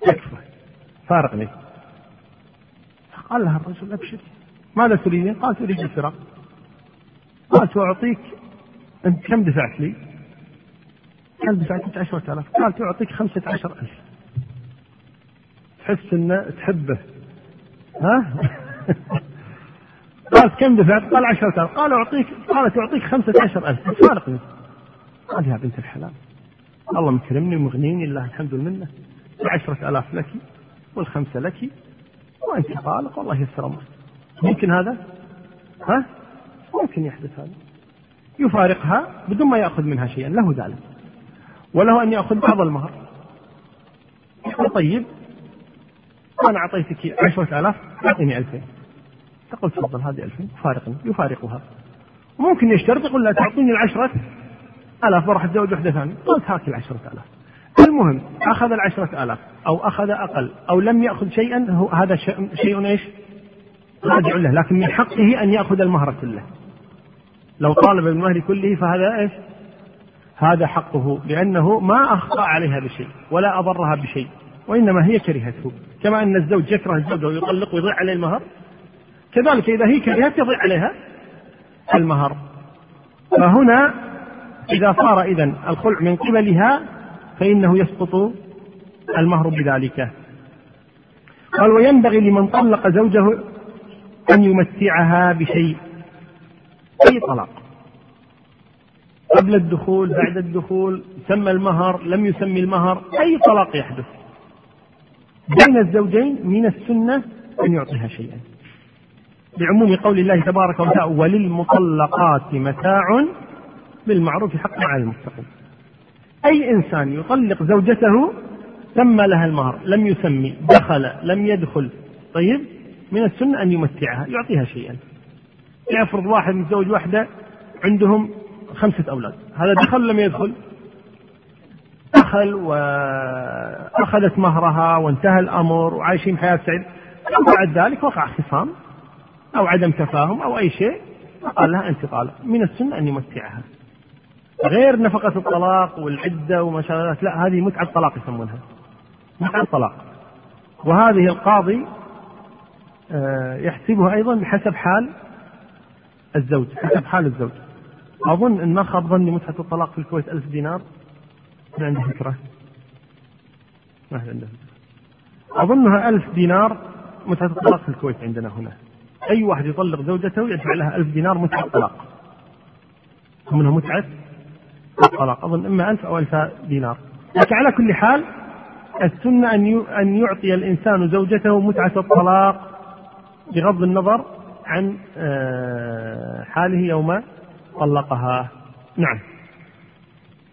تكفى فارقني قال لها الرجل أبشر ماذا تريدين؟ قالت أريد الفراق. قالت وأعطيك أنت كم دفعت لي؟ قال دفعت قالت أعطيك خمسة عشر ألف تحس أنه تحبه ها؟ قالت كم دفعت؟ قال عشرة آلاف قال أعطيك خمسة عشر ألف فارقني قال يا بنت الحلال الله مكرمني ومغنيني لله الحمد والمنة العشرة آلاف لك والخمسة لك وأنت طالق والله يسر أمرك ممكن هذا؟ ها؟ ممكن يحدث هذا يفارقها بدون ما يأخذ منها شيئا له ذلك. وله أن يأخذ بعض المهر. يقول طيب أنا أعطيتك عشرة آلاف أعطيني ألفين. تقول تفضل هذه ألفين. فارقني يفارقها. ممكن يشترط يقول لا تعطيني العشرة آلاف بروح أتزوج وحدة ثانية. قلت هاك العشرة آلاف. المهم أخذ العشرة آلاف أو أخذ أقل أو لم يأخذ شيئا هو هذا شيء إيش؟ راجع له لكن من حقه أن يأخذ المهر كله. لو طالب بالمهر كله فهذا إيش؟ هذا حقه لأنه ما أخطأ عليها بشيء ولا أضرها بشيء وإنما هي كرهته. كما أن الزوج يكره الزوجة ويطلق ويضيع عليه المهر. كذلك إذا هي كرهت يضيع عليها المهر. فهنا إذا صار إذا الخلع من قبلها فإنه يسقط المهر بذلك. قال وينبغي لمن طلق زوجه أن يمتعها بشيء. أي طلاق. قبل الدخول بعد الدخول سمى المهر لم يسمي المهر أي طلاق يحدث. بين الزوجين من السنة أن يعطيها شيئا. بعموم قول الله تبارك وتعالى وللمطلقات متاع بالمعروف حقا على المتقين. أي إنسان يطلق زوجته سمى لها المهر لم يسمي دخل لم يدخل طيب من السنة أن يمتعها يعطيها شيئا. يفرض واحد متزوج واحدة عندهم خمسة أولاد. هذا دخل لم يدخل؟ دخل وأخذت مهرها وانتهى الأمر وعايشين حياة سعيدة. بعد ذلك وقع خصام أو عدم تفاهم أو أي شيء قال لها أنت طالق من السنة أن يمتعها. غير نفقة الطلاق والعدة وما شابه لا هذه متعة الطلاق يسمونها. متعة الطلاق. وهذه القاضي آه، يحسبها أيضا بحسب حال الزوج حسب حال الزوج. أظن إن ما خاب ظني متعة الطلاق في الكويت ألف دينار. ما عنده فكرة. ما عنده فكرة. أظنها ألف دينار متعة الطلاق في الكويت عندنا هنا. أي واحد يطلق زوجته يدفع لها ألف دينار متعة طلاق منها متعة الطلاق. أظن إما ألف أو ألف دينار. لكن على كل حال السنة أن أن يعطي الإنسان زوجته متعة الطلاق بغض النظر عن آه، حاله يوم طلقها. نعم.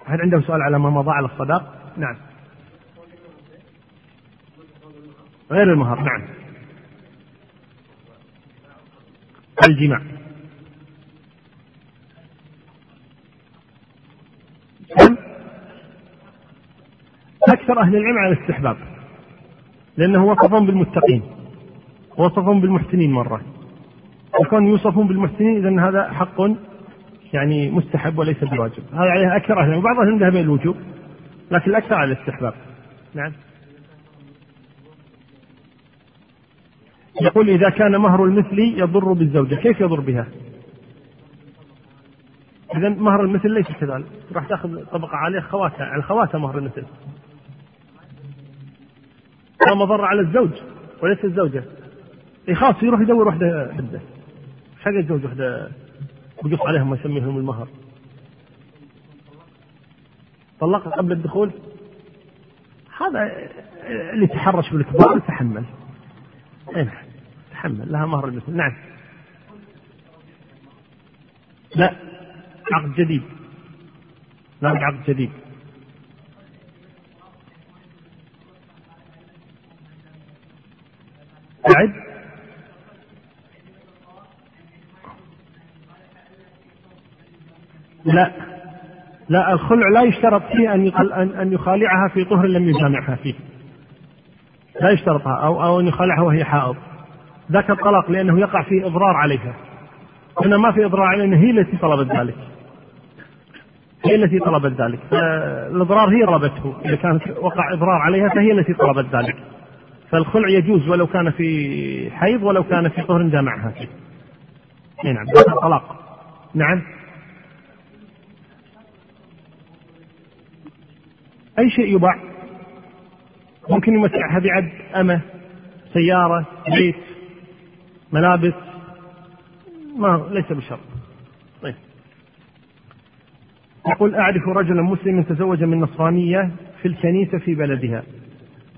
هل عنده سؤال على ما مضى على الصداق؟ نعم. غير المهر. نعم. الجماع. كم؟ أكثر أهل العلم على الاستحباب لأنه وصفهم بالمتقين وصفهم بالمحسنين مرة. وكون يوصفون بالمحسنين إذا هذا حق يعني مستحب وليس بواجب. هذا عليها أكثر أهل العلم وبعض أهل ذهب إلى الوجوب لكن الأكثر على الاستحباب. نعم. يقول إذا كان مهر المثل يضر بالزوجة كيف يضر بها؟ إذا مهر المثل ليس كذلك راح تأخذ طبقة عالية خواتها على خواتها مهر المثل. مضر على الزوج وليس الزوجة. اي خلاص يروح يدور وحده بده حق يتزوج وحده ويقص عليهم ما يسميهم المهر. طلقها قبل الدخول؟ هذا اللي تحرش بالكبار يتحمل اي نعم تحمل لها مهر المثل. نعم. لا عقد جديد. لا عقد جديد. بعد؟ لا. لا الخلع لا يشترط فيه أن أن يخالعها في طهر لم يجامعها فيه. لا يشترطها أو أو أن يخالعها وهي حائض. ذاك الطلاق لأنه يقع فيه إضرار عليها. هنا ما في إضرار علينا هي التي طلبت ذلك. هي التي طلبت ذلك. فالإضرار هي ربته. إذا كان وقع إضرار عليها فهي التي طلبت ذلك. فالخلع يجوز ولو كان في حيض ولو كان في طهر جامعها فيه. نعم طلاق نعم. أي شيء يباع؟ ممكن يمتعها بعد أمة سيارة بيت ملابس. ما ليس بشرط. طيب. يقول أعرف رجلا مسلما تزوج من نصرانية في الكنيسة في بلدها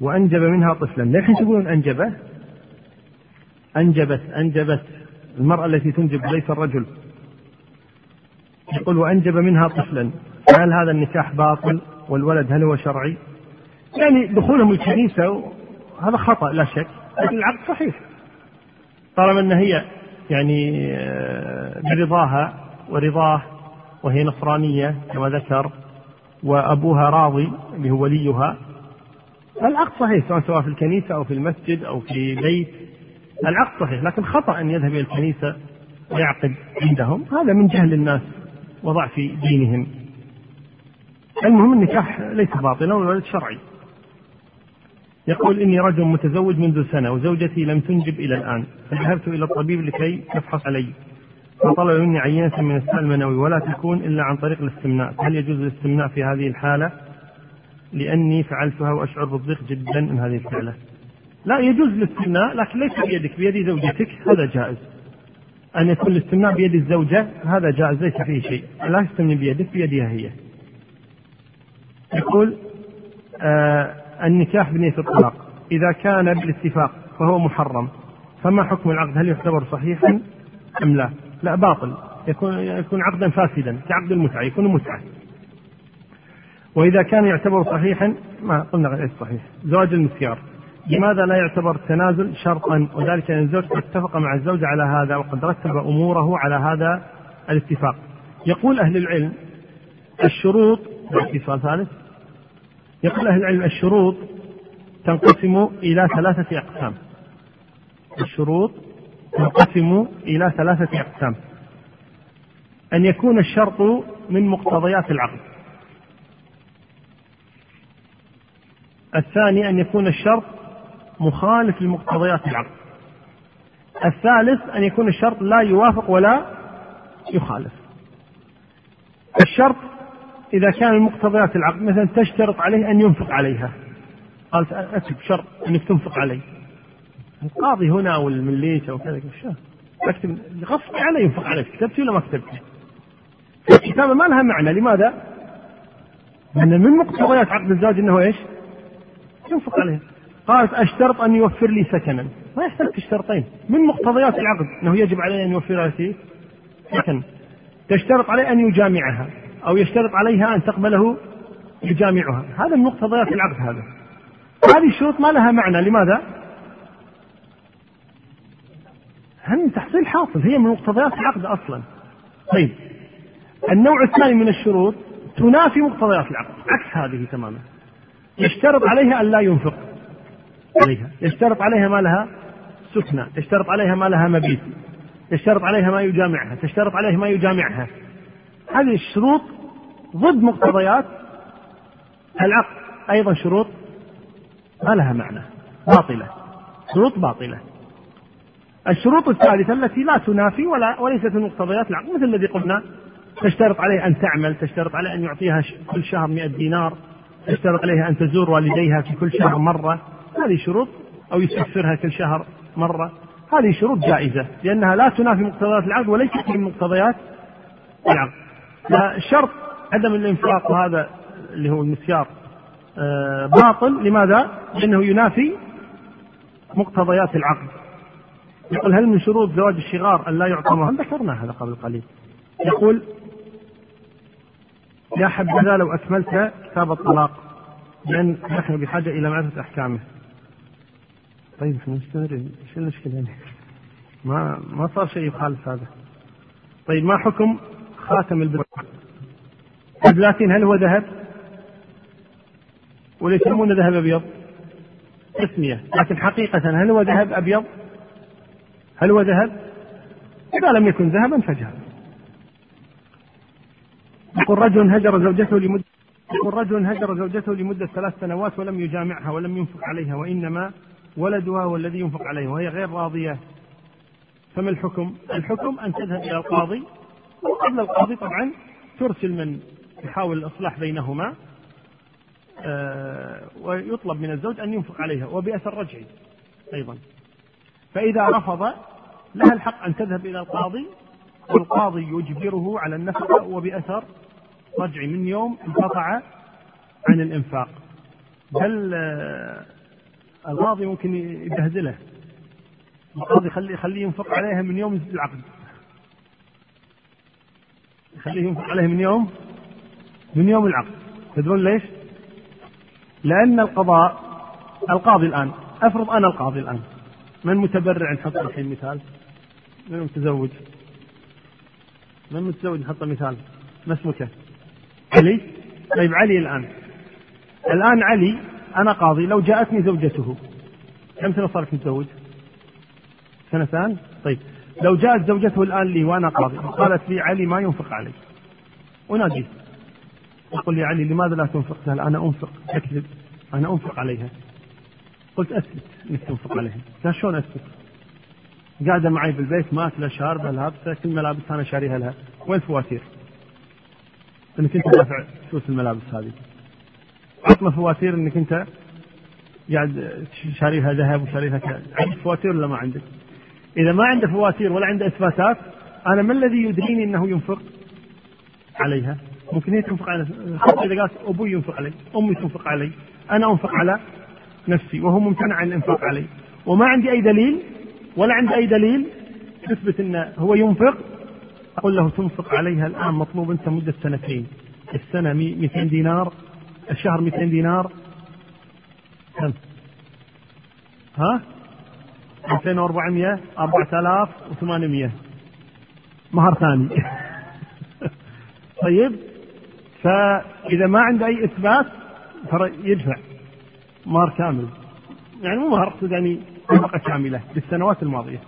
وأنجب منها طفلا. ليش تقولون أنجبه؟ أنجبت أنجبت. المرأة التي تنجب ليس الرجل. يقول وأنجب منها طفلا. هل هذا النكاح باطل؟ والولد هل هو شرعي؟ يعني دخولهم الكنيسة هذا خطأ لا شك لكن العقد صحيح. طالما أن هي يعني آه، برضاها ورضاه وهي نصرانية كما ذكر وأبوها راضي اللي هو وليها العقد صحيح سواء سواء في الكنيسة أو في المسجد أو في بيت العقد صحيح لكن خطأ أن يذهب إلى الكنيسة ويعقد عندهم. هذا من جهل الناس وضعف دينهم. المهم النكاح ليس باطلا والولد شرعي. يقول إني رجل متزوج منذ سنة وزوجتي لم تنجب إلى الآن فذهبت إلى الطبيب لكي يفحص علي. فطلب مني عينة من السائل المنوي ولا تكون إلا عن طريق الاستمناء. هل يجوز الاستمناء في هذه الحالة؟ لأني فعلتها وأشعر بالضيق جدا من هذه الفعلة. لا يجوز الاستمناء لكن ليس بيدك بيد زوجتك هذا جائز. أن يكون الاستمناء بيد الزوجة هذا جائز ليس فيه شيء. لا تستمني بيدك بيدها هي. يقول آه النكاح بنية الطلاق. إذا كان بالاتفاق فهو محرم فما حكم العقد؟ هل يعتبر صحيحا أم لا؟ لا باطل. يكون يكون عقدا فاسدا كعقد المتعة يكون متعة. وإذا كان يعتبر صحيحا ما قلنا غير صحيح. زواج المسيار. لماذا لا يعتبر التنازل شرطا؟ وذلك أن الزوج اتفق مع الزوجة على هذا وقد رتب أموره على هذا الاتفاق. يقول أهل العلم الشروط سؤال ثالث. يقول أهل العلم الشروط تنقسم إلى ثلاثة أقسام. الشروط تنقسم إلى ثلاثة أقسام. أن يكون الشرط من مقتضيات العقد. الثاني أن يكون الشرط مخالف لمقتضيات العقد. الثالث أن يكون الشرط لا يوافق ولا يخالف. الشرط إذا كان مقتضيات العقد مثلا تشترط عليه أن ينفق عليها. قالت أكتب شرط أنك تنفق علي القاضي هنا أو المليت أو كذا أكتب غصب عليه ينفق عليك كتبت ولا ما كتبت؟ الكتابة ما لها معنى. لماذا؟ لأن من مقتضيات عقد الزواج أنه إيش؟ ينفق عليها قالت أشترط أن يوفر لي سكنا. ما يحتاج الشرطين. من مقتضيات العقد أنه يجب عليه أن يوفر لي سكن تشترط عليه أن يجامعها. أو يشترط عليها أن تقبله يجامعها هذا من مقتضيات العقد هذا. هذه الشروط ما لها معنى. لماذا؟ هم تحصيل حاصل. هي من مقتضيات العقد أصلا. طيب. النوع الثاني من الشروط تنافي مقتضيات العقد. عكس هذه تماما. يشترط عليها أن لا ينفق عليها. يشترط عليها ما لها سكنى يشترط عليها ما لها مبيت. يشترط عليها ما يجامعها. تشترط عليه ما يجامعها. هذه الشروط ضد مقتضيات العقد أيضا شروط ما لها معنى باطلة. شروط باطلة. الشروط الثالثة التي لا تنافي ولا وليست من مقتضيات العقد مثل الذي قلنا تشترط عليه أن تعمل تشترط عليه أن يعطيها كل شهر 100 دينار تشترط عليها أن تزور والديها في كل شهر مرة. هذه شروط أو يسفرها كل شهر مرة. هذه شروط جائزة لأنها لا تنافي مقتضيات العقد وليست من مقتضيات العقد فالشرط عدم الإنفاق وهذا اللي هو المسيار آه، باطل لماذا؟ لأنه ينافي مقتضيات العقد يقول هل من شروط زواج الشغار أن لا يعطى مهر؟ ذكرنا هذا قبل قليل يقول يا حبذا لو أكملت كتاب الطلاق لأن نحن بحاجة إلى معرفة أحكامه طيب إحنا مستمرين إيش المشكلة؟ ما ما صار شيء يخالف هذا طيب ما حكم خاتم البلاتين البلاتين هل هو ذهب؟ ولا يسمونه ذهب أبيض؟ تسمية لكن حقيقة هل هو ذهب أبيض؟ هل هو ذهب؟ إذا لم يكن ذهبا فجهل يقول رجل هجر زوجته لمدة يقول رجل هجر زوجته لمدة ثلاث سنوات ولم يجامعها ولم ينفق عليها وإنما ولدها هو الذي ينفق عليها وهي غير راضية فما الحكم؟ الحكم أن تذهب إلى القاضي وقبل القاضي طبعا ترسل من يحاول الإصلاح بينهما آه، ويطلب من الزوج أن ينفق عليها وبأثر رجعي أيضا. فإذا رفض لها الحق أن تذهب إلى القاضي والقاضي يجبره على النفقة وبأثر رجعي من يوم انقطع عن الإنفاق. بل آه، القاضي ممكن يبهدله القاضي يخليه يخليه ينفق عليها من يوم العقد. يخليه ينفق عليها من يوم من يوم العقد. تدرون ليش؟ لأن القضاء القاضي الآن أفرض أنا القاضي الآن من متبرع نحط الحين مثال؟ من متزوج؟ من متزوج نحط مثال؟ ما اسمك؟ علي؟ طيب علي الآن. الآن علي أنا قاضي لو جاءتني زوجته كم سنة صارت متزوج؟ سنتان؟ طيب. لو جاءت زوجته الآن لي وأنا قاضي قالت لي علي ما ينفق علي أناديه يقول لي علي لماذا لا تنفق؟ قال أنا أنفق. أكذب. أنا أنفق عليها. قلت أثبت أنك تنفق عليها. قال شلون أثبت؟ قاعدة معي بالبيت ماكلة شاربة لابسة كل ملابس أنا شاريها لها. وين الفواتير؟ إنك أنت دافع فلوس الملابس هذه. عطنا فواتير إنك أنت قاعد شاريها ذهب وشاريها كذا. عندك فواتير ولا ما عندك؟ إذا ما عنده فواتير ولا عنده إثباتات أنا ما الذي يدريني إنه ينفق عليها؟ ممكن هي تنفق على حتى إذا قالت أبوي ينفق علي، أمي تنفق علي، أنا أنفق على نفسي وهو ممتنع عن الإنفاق علي، وما عندي أي دليل ولا عندي أي دليل يثبت إنه هو ينفق أقول له تنفق عليها الآن مطلوب أنت مدة سنتين، السنة 200 دينار، الشهر 200 دينار كم؟ ها؟ 2400 4800 مهر ثاني. طيب فإذا ما عنده أي إثبات يدفع مهر كامل. يعني مو مهر يعني نفقة كاملة للسنوات الماضية.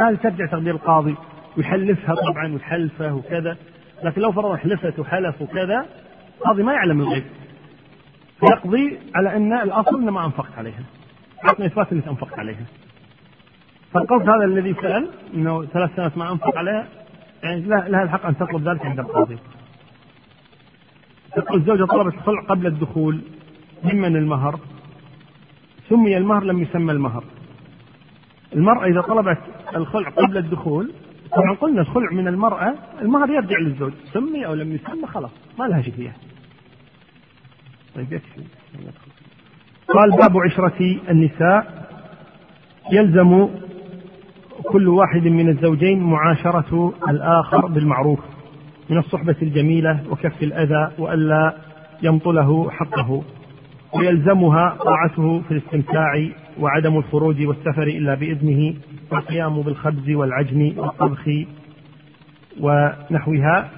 هذه ترجع تقدير القاضي ويحلفها طبعا ويحلفه وكذا. لكن لو فرض حلفت وحلف وكذا القاضي ما يعلم الغيب. فيقضي على أن الأصل انه ما أنفقت عليها. اعطني إثبات انك انفقت عليها فالقصد هذا الذي سأل إنه ثلاث سنوات ما أنفق عليها يعني لها الحق أن تطلب ذلك عند القاضي. تقول الزوجة طلبت الخلع قبل الدخول ممن المهر؟ سمي المهر لم يسمى المهر. المرأة إذا طلبت الخلع قبل الدخول طبعا قلنا الخلع من المرأة المهر يرجع للزوج. سمي أو لم يسمى خلاص ما لها شيء فيها. طيب يكفي. قال باب عشرة النساء يلزم كل واحد من الزوجين معاشرة الآخر بالمعروف من الصحبة الجميلة وكف الأذى وألا يمطله حقه. ويلزمها طاعته في الاستمتاع وعدم الخروج والسفر إلا بإذنه والقيام بالخبز والعجن والطبخ ونحوها.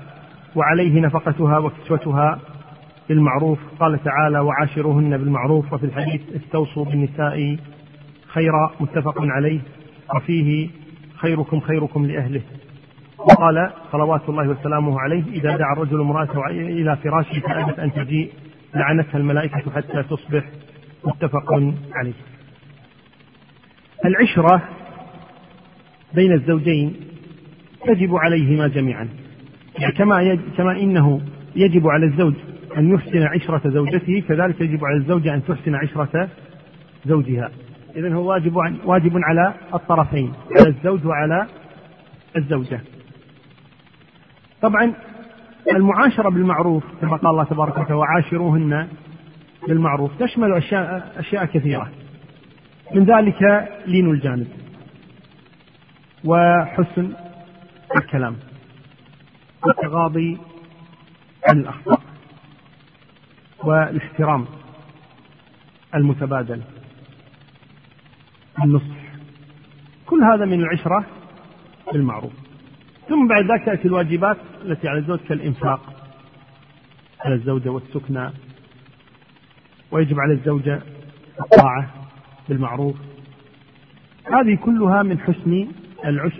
وعليه نفقتها وكسوتها بالمعروف قال تعالى وعاشروهن بالمعروف وفي الحديث استوصوا بالنساء خيرا متفق عليه. وفيه خيركم خيركم لأهله. وقال صلوات الله وسلامه عليه إذا دعا الرجل امرأته إلى فراشه فأبت أن تجيء لعنتها الملائكة حتى تصبح. متفق عليه. العشرة بين الزوجين تجب عليهما جميعا يعني كما. كما إنه يجب على الزوج أن يحسن عشرة زوجته كذلك يجب على الزوجة أن تحسن عشرة زوجها. اذا هو واجب عن... واجب على الطرفين على الزوج وعلى الزوجة. طبعا المعاشرة بالمعروف كما قال الله تبارك وتعالى وعاشروهن بالمعروف تشمل أشياء أشياء كثيرة. من ذلك لين الجانب وحسن الكلام والتغاضي عن الأخطاء. والاحترام المتبادل النصح كل هذا من العشرة بالمعروف. ثم بعد ذلك تأتي الواجبات التي على الزوج كالإنفاق على الزوجة والسكنى ويجب على الزوجة الطاعة بالمعروف. هذه كلها من حسن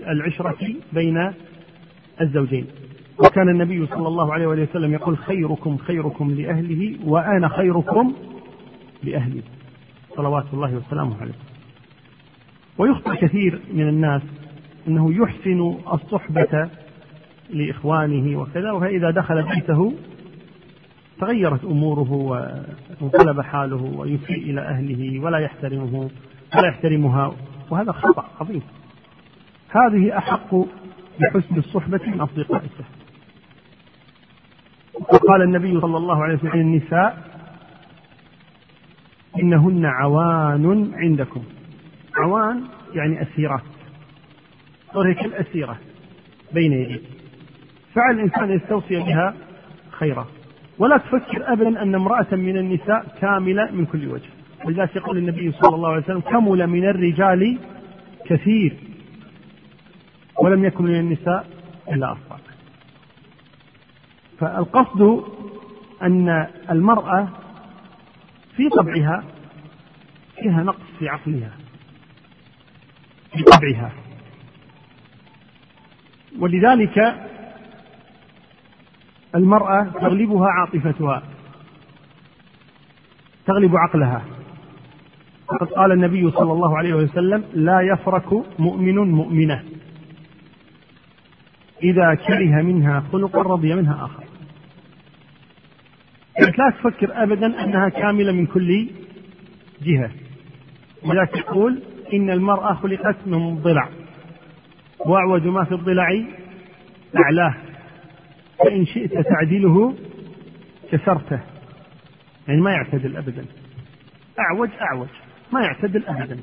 العشرة بين الزوجين. وكان النبي صلى الله عليه وسلم يقول خيركم خيركم لأهله وأنا خيركم لأهلي. صلوات الله وسلامه عليه. ويخطئ كثير من الناس أنه يحسن الصحبة لإخوانه وكذا وإذا دخل بيته تغيرت أموره وانقلب حاله ويسيء إلى أهله ولا يحترمه ولا يحترمها وهذا خطأ عظيم. هذه أحق بحسن الصحبة من أصدقائه وقال النبي صلى الله عليه وسلم عن النساء إنهن عوان عندكم. عوان يعني أسيرات صار كالأسيرة بين يديك فعل الإنسان يستوصي بها خيرا. ولا تفكر أبدا أن امرأة من النساء كاملة من كل وجه. ولذلك يقول النبي صلى الله عليه وسلم كمل من الرجال كثير. ولم يكن من النساء إلا أربعة. فالقصد أن المرأة في طبعها فيها نقص في عقلها. في طبعها. ولذلك المرأة تغلبها عاطفتها. تغلب عقلها. وقد قال النبي صلى الله عليه وسلم لا يفرك مؤمن مؤمنة. إذا كره منها خلقا رضي منها آخر. يعني لا تفكر أبدا أنها كاملة من كل جهة. ولذلك يقول إن المرأة خلقت من ضلع وأعوج ما في الضلع أعلاه فإن شئت تعدله كسرته. يعني ما يعتدل أبدا. أعوج أعوج ما يعتدل أبدا.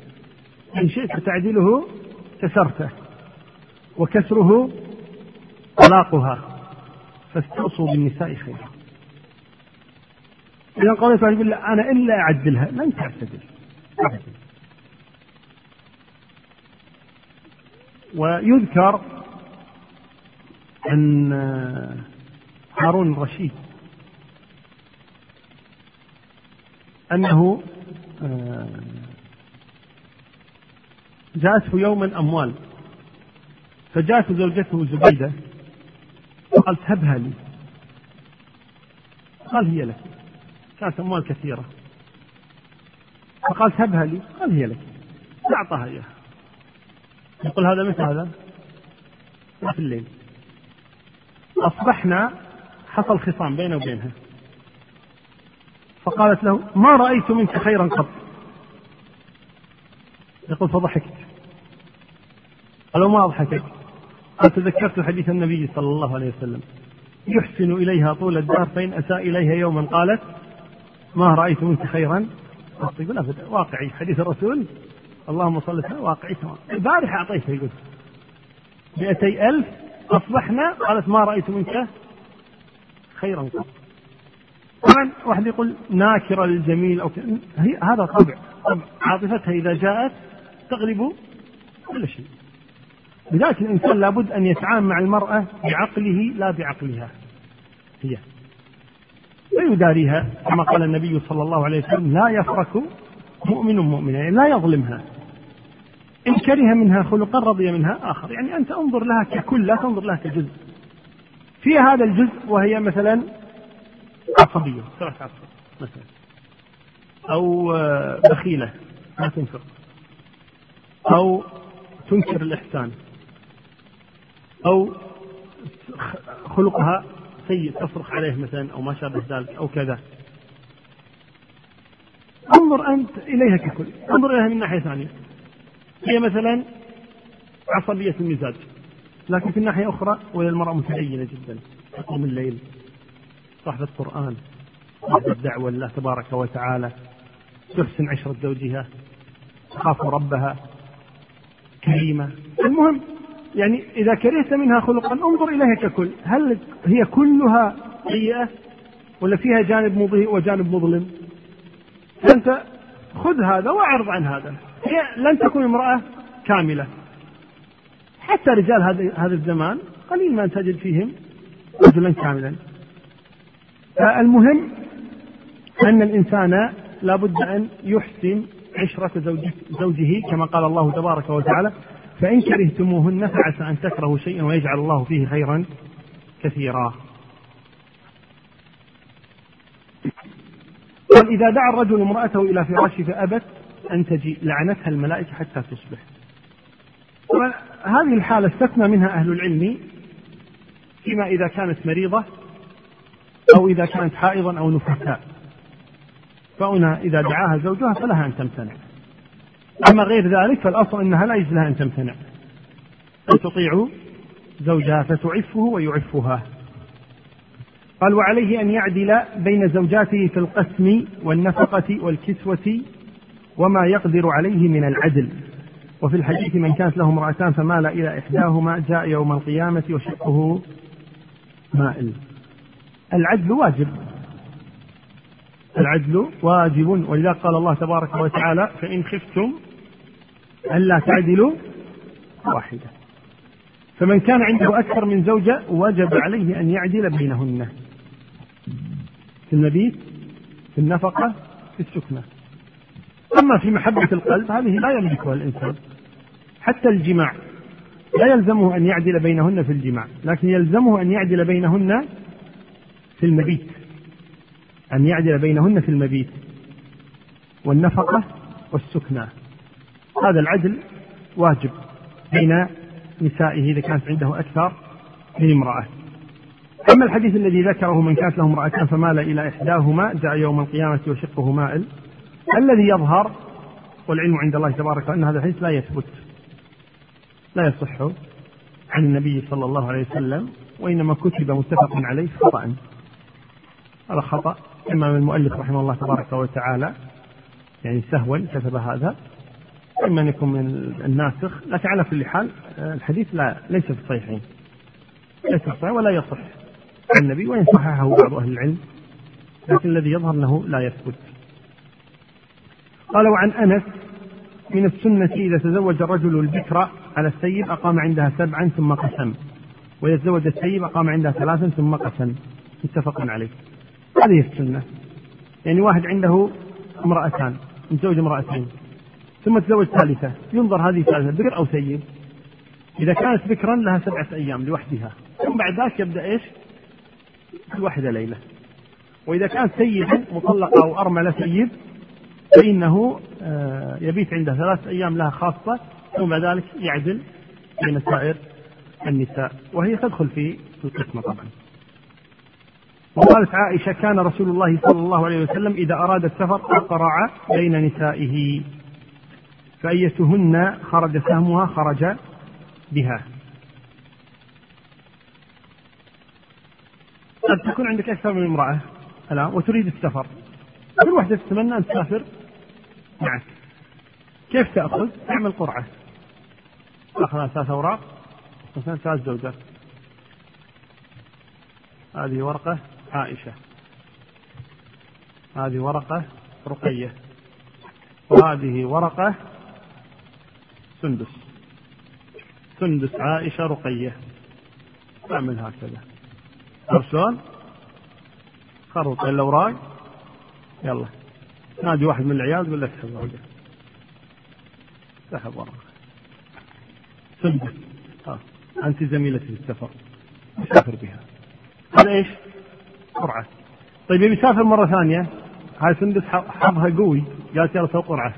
إن شئت تعدله كسرته وكسره طلاقها. فاستوصوا بالنساء خيرا. إذا قال صاحب الله أنا إلا أعدلها. لن تعتدل. أبدا. ويذكر عن هارون الرشيد أنه آه، جاءته يوما أموال فجاءت زوجته زبيدة وقالت هبها لي. قال هي لك. كانت أموال كثيرة. فقالت هبها لي. قال هي لك. فأعطاها إياها. يقول هذا متى هذا؟ في الليل. أصبحنا حصل خصام بينه وبينها. فقالت له ما رأيت منك خيرا قط. يقول فضحكت. قالوا ما أضحكت قال تذكرت حديث النبي صلى الله عليه وسلم. يحسن إليها طول الدهر فإن أساء إليها يوما. قالت ما رأيت منك خيرا؟ يقول أبدا واقعي. حديث الرسول اللهم صل وسلم واقعي. تمام البارحة أعطيته يقول. مئتي ألف أصبحنا قالت ما رأيت منك خيرا قط. طبعا واحد يقول ناكرة للجميل أو هي هذا طبع. طبع. عاطفتها إذا جاءت تغلب كل شيء. لذلك الإنسان لابد أن يتعامل مع المرأة بعقله لا بعقلها. هي. ويداريها كما قال النبي صلى الله عليه وسلم لا يفرك مؤمن مؤمنا يعني لا يظلمها. إن كره منها خلقا رضي منها آخر. يعني أنت انظر لها ككل لا تنظر لها كجزء. في هذا الجزء وهي مثلا عصبية سرعة عصب مثلا. أو بخيلة ما تنفق. أو تنكر الإحسان. أو خلقها سيء تصرخ عليه مثلا أو ما شابه ذلك أو كذا. انظر أنت إليها ككل. انظر إليها من ناحية ثانية. هي مثلا عصبية المزاج لكن في الناحية أخرى وهي المرأة متدينة جدا. تقوم الليل صاحبة القرآن صاحبة الدعوة لله تبارك وتعالى تحسن عشرة زوجها تخاف ربها كريمة. المهم يعني إذا كرهت منها خلقا انظر إليها ككل. هل هي كلها سيئة ولا فيها جانب مضيء وجانب مظلم؟ فأنت خذ هذا وأعرض عن هذا. هي لن تكون امرأة كاملة. حتى رجال هذا الزمان قليل ما تجد فيهم رجلا كاملا. فالمهم أن الإنسان لابد أن يحسن عشرة زوجه كما قال الله تبارك وتعالى فإن كرهتموهن فعسى أن تكرهوا شيئا ويجعل الله فيه خيرا كثيرا. قال إذا دعا الرجل امرأته إلى فراشه فأبت أن تجيء لعنتها الملائكة حتى تصبح. هذه الحالة استثنى منها أهل العلم فيما إذا كانت مريضة أو إذا كانت حائضا أو نفساء. فهنا إذا دعاها زوجها فلها أن تمتنع. أما غير ذلك فالأصل أنها لا يجوز لها أن تمتنع. أن تطيع زوجها فتعفه ويعفها. قال وعليه أن يعدل بين زوجاته في القسم والنفقة والكسوة وما يقدر عليه من العدل. وفي الحديث من كانت له امرأتان فمال إلى إحداهما جاء يوم القيامة وشقه مائل. العدل واجب. العدل واجب. ولذا قال الله تبارك وتعالى فإن خفتم ألا تعدلوا؟ واحدة. فمن كان عنده أكثر من زوجة وجب عليه أن يعدل بينهن. في المبيت في النفقة في السكنة. أما في محبة القلب هذه لا يملكها الإنسان. حتى الجماع. لا يلزمه أن يعدل بينهن في الجماع. لكن يلزمه أن يعدل بينهن في المبيت. أن يعدل بينهن في المبيت. والنفقة والسكنى هذا العدل واجب بين نسائه إذا كانت عنده أكثر من امرأة. أما الحديث الذي ذكره من كانت له امرأتان فمال إلى إحداهما جاء يوم القيامة وشقه مائل. الذي يظهر والعلم عند الله تبارك أن هذا الحديث لا يثبت لا يصح عن النبي صلى الله عليه وسلم وإنما كتب متفق عليه خطأ. هذا خطأ. إما من المؤلف رحمه الله تبارك وتعالى يعني سهوا كتب هذا. إما أن يكون من الناسخ لكن على كل حال الحديث لا ليس في الصحيحين ليس في الصحيح ولا يصح عن النبي وإن صححه بعض أهل العلم لكن الذي يظهر أنه لا يثبت. قال وعن أنس من السنة إذا تزوج الرجل البكر على السيب أقام عندها سبعا ثم قسم ويتزوج السيب أقام عندها ثلاثا ثم قسم. متفق عليه. هذه السنة. يعني واحد عنده امرأتان متزوج امرأتين. ثم تزوج ثالثة. ينظر هذه ثالثة بكر أو سيب إذا كانت بكرا لها سبعة أيام لوحدها. ثم بعد ذلك يبدأ إيش؟ كل واحدة ليلة. وإذا كانت سيبا مطلقة أو أرملة سيب فإنه آه، يبيت عندها ثلاثة أيام لها خاصة ثم بعد ذلك يعدل بين سائر النساء. وهي تدخل في القسمة طبعا. وقالت عائشة كان رسول الله صلى الله عليه وسلم إذا أراد السفر أقرع بين نسائه. فأيتهن خرج سهمها خرج بها. قد تكون عندك أكثر من امرأة الآن وتريد السفر. كل واحدة تتمنى أن تسافر معك. كيف تأخذ؟ تعمل قرعة. تأخذ ثلاث أوراق مثلا ثلاث زوجات. هذه ورقة عائشة. هذه ورقة رقية. وهذه ورقة سندس. سندس عائشة رقية. تعمل هكذا. شلون؟ خرط الأوراق يلا. نادي واحد من العيال لك اسحب ورقة. سحب ورقة. سندس. آه. أنت زميلتي في السفر. مسافر بها. هذا إيش؟ قرعة. طيب يبي يسافر مرة ثانية؟ هاي سندس حظها قوي. قالت يلا سوي قرعة.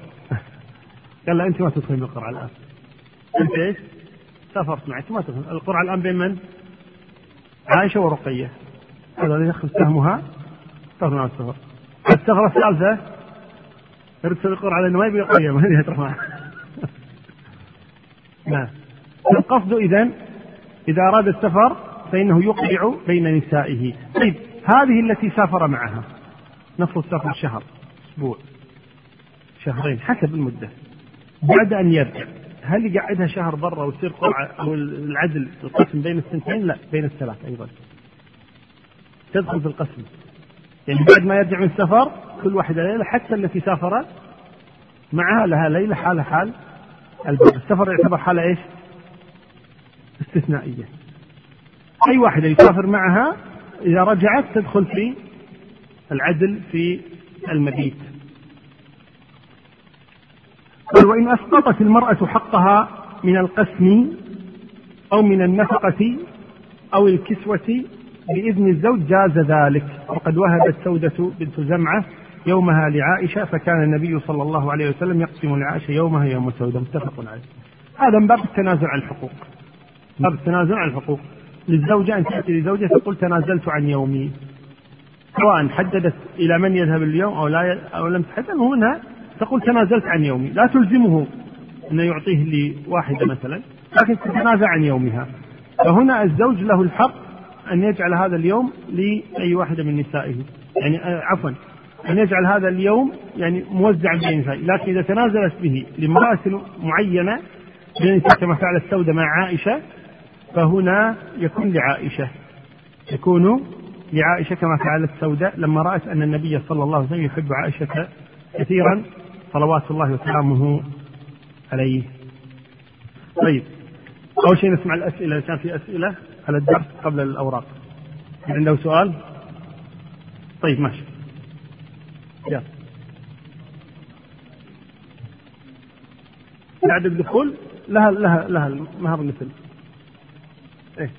قال لا أنت ما تدخلين بالقرعة الآن. أنت إيش؟ سافرت معك ما تدخل. القرعة الآن بين من؟ عائشة ورقية. هذا اللي يدخل سهمها. تاخذ مع السفر. السفرة الثالثة. ترسل القرعة لأنه ما يبي رقية ما هي تروح معه. نعم. القصد إذا إذا أراد السفر فإنه يقرع بين نسائه. طيب هذه التي سافر معها. نفرض سافر شهر أسبوع. شهرين حسب المدة. بعد أن يرجع هل يقعدها شهر برا وتصير قرعة أو العدل القسم بين السنتين؟ لا بين الثلاث أيضا. تدخل في القسم. يعني بعد ما يرجع من السفر كل واحدة ليلة حتى التي سافر معها لها ليلة حال حال. البر السفر يعتبر حالة إيش؟ استثنائية. أي واحدة يسافر معها إذا رجعت تدخل في العدل في المبيت قال وإن أسقطت المرأة حقها من القسم أو من النفقة أو الكسوة بإذن الزوج جاز ذلك. وقد وهبت سودة بنت زمعة يومها لعائشة فكان النبي صلى الله عليه وسلم يقسم لعائشة يومها يوم سودة متفق عليه. هذا من باب التنازل عن الحقوق. باب التنازل عن الحقوق. للزوجة أن تأتي لزوجها تقول تنازلت عن يومي. سواء حددت إلى من يذهب اليوم أو لا أو لم تحدد هنا تقول تنازلت عن يومي. لا تلزمه أنه يعطيه لواحدة مثلا لكن تتنازع عن يومها. فهنا الزوج له الحق أن يجعل هذا اليوم لأي واحدة من نسائه. يعني آه، عفوا أن يجعل هذا اليوم يعني موزعا بين نسائه. لكن إذا تنازلت به لامرأة معينة كما فعلت سودة مع عائشة فهنا يكون لعائشة. يكون لعائشة كما فعلت سودة لما رأت أن النبي صلى الله عليه وسلم يحب عائشة كثيرا. صلوات الله وسلامه عليه. طيب أول شيء نسمع الأسئلة إذا كان في أسئلة على الدرس قبل الأوراق. عنده سؤال؟ طيب ماشي. يلا. بعد الدخول لها لها لها المهر مثل إيه؟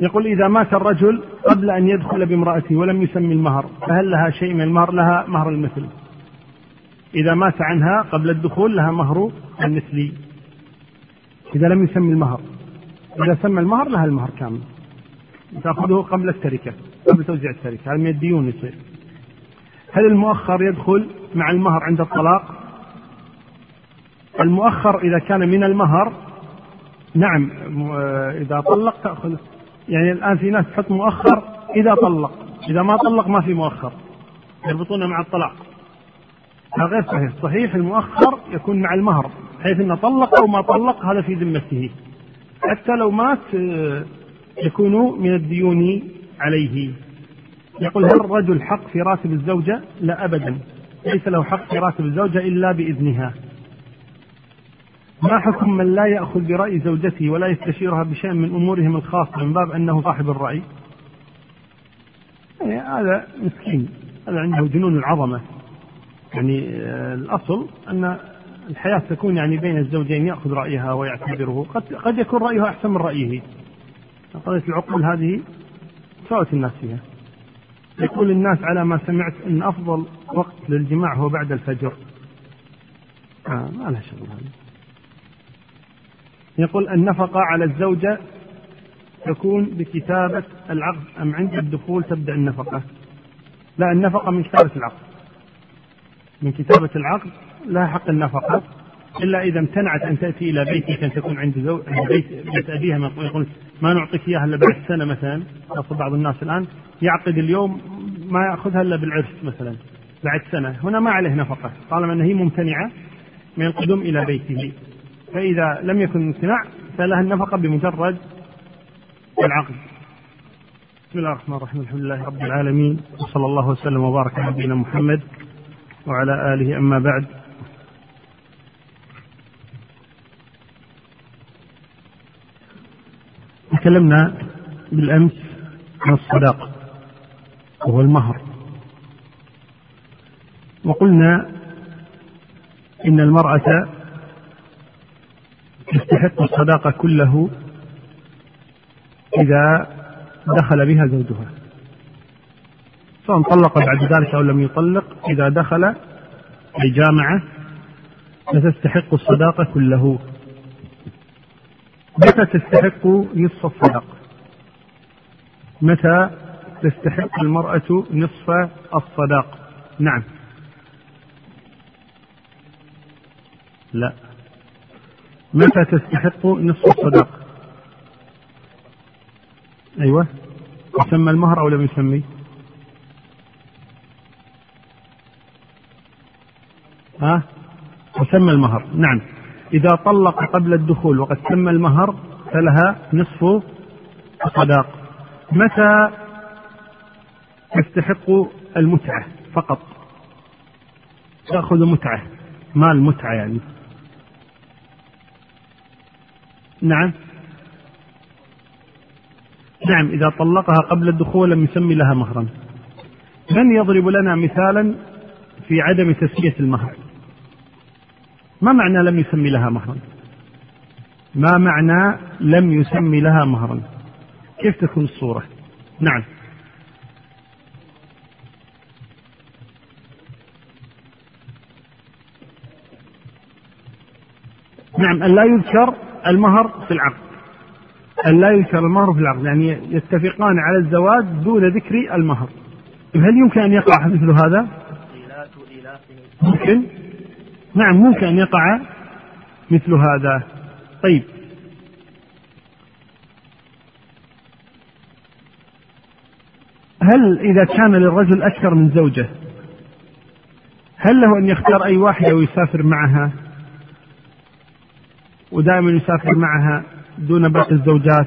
يقول إذا مات الرجل قبل أن يدخل بامرأته ولم يسمي المهر فهل لها شيء من المهر؟ لها مهر المثل. إذا مات عنها قبل الدخول لها مهر المثلي إذا لم يسمي المهر. إذا سمى المهر لها المهر كامل. تأخذه قبل التركة قبل توزيع التركة. هذا من الديون يصير. هل المؤخر يدخل مع المهر عند الطلاق؟ المؤخر إذا كان من المهر نعم إذا طلق تأخذ. يعني الآن في ناس تحط مؤخر إذا طلق. إذا ما طلق ما في مؤخر. يربطونه مع الطلاق. غير صحيح. صحيح المؤخر يكون مع المهر حيث انه طلق أو ما طلق هذا في ذمته. حتى لو مات آه، يكون من الديون عليه. يقول هل الرجل حق في راتب الزوجة؟ لا أبدا. ليس له حق في راتب الزوجة إلا بإذنها. ما حكم من لا يأخذ برأي زوجته ولا يستشيرها بشيء من أمورهم الخاصة من باب أنه صاحب الرأي؟ يعني هذا مسكين. هذا عنده جنون العظمة يعني آه، الأصل أن الحياة تكون يعني بين الزوجين يأخذ رأيها ويعتبره. قد, قد يكون رأيها أحسن من رأيه. قضية العقول هذه تفاوت الناس فيها. يقول الناس على ما سمعت أن أفضل وقت للجماع هو بعد الفجر. آه ما لها شغل هذه يقول النفقة على الزوجة تكون بكتابة العقد أم عند الدخول تبدأ النفقة؟ لا النفقة من كتابة العقد. من كتابة العقد لها حق النفقة إلا إذا امتنعت أن تأتي إلى بيتك أن تكون عند زوج بيت بيت أبيها يقول ما نعطيك إياها إلا بعد سنة مثلا. خاصة بعض الناس الآن يعقد اليوم ما يأخذها إلا بالعرس مثلا. بعد سنة. هنا ما عليه نفقة. طالما أن هي ممتنعة من القدوم إلى بيته. فإذا لم يكن امتناع فلها النفقة بمجرد العقد. بسم الله الرحمن الرحيم. الحمد لله رب العالمين. وصلى الله وسلم وبارك على نبينا محمد. وعلى آله أما بعد. تكلمنا بالأمس عن الصداق وهو المهر. وقلنا إن المرأة تستحق الصداقة كله إذا دخل بها زوجها. سواء طلق بعد ذلك أو لم يطلق إذا دخل أي جامعة فتستحق الصداقة كله. متى تستحق نصف الصداق متى تستحق المرأة نصف الصداق نعم. لا. متى تستحق نصف الصداق أيوة. يسمى المهر أو لم يسمي ها؟ وسمى المهر. نعم. إذا طلق قبل الدخول وقد سمى المهر فلها نصف الصداق متى تستحق المتعة فقط؟ تأخذ متعة. مال متعة يعني. نعم. نعم إذا طلقها قبل الدخول لم يسمي لها مهرا. من يضرب لنا مثالا في عدم تسمية المهر؟ ما معنى لم يسمي لها مهرا؟ ما معنى لم يسمي لها مهرا؟ كيف تكون الصورة؟ نعم. نعم أن لا يذكر المهر في العقد. أن لا يذكر المهر في العقد يعني يتفقان على الزواج دون ذكر المهر. هل يمكن أن يقع مثل هذا؟ ممكن. نعم ممكن أن يقع مثل هذا. طيب. هل إذا كان للرجل أكثر من زوجة هل له أن يختار أي واحدة ويسافر معها؟ ودائما يسافر معها دون باقي الزوجات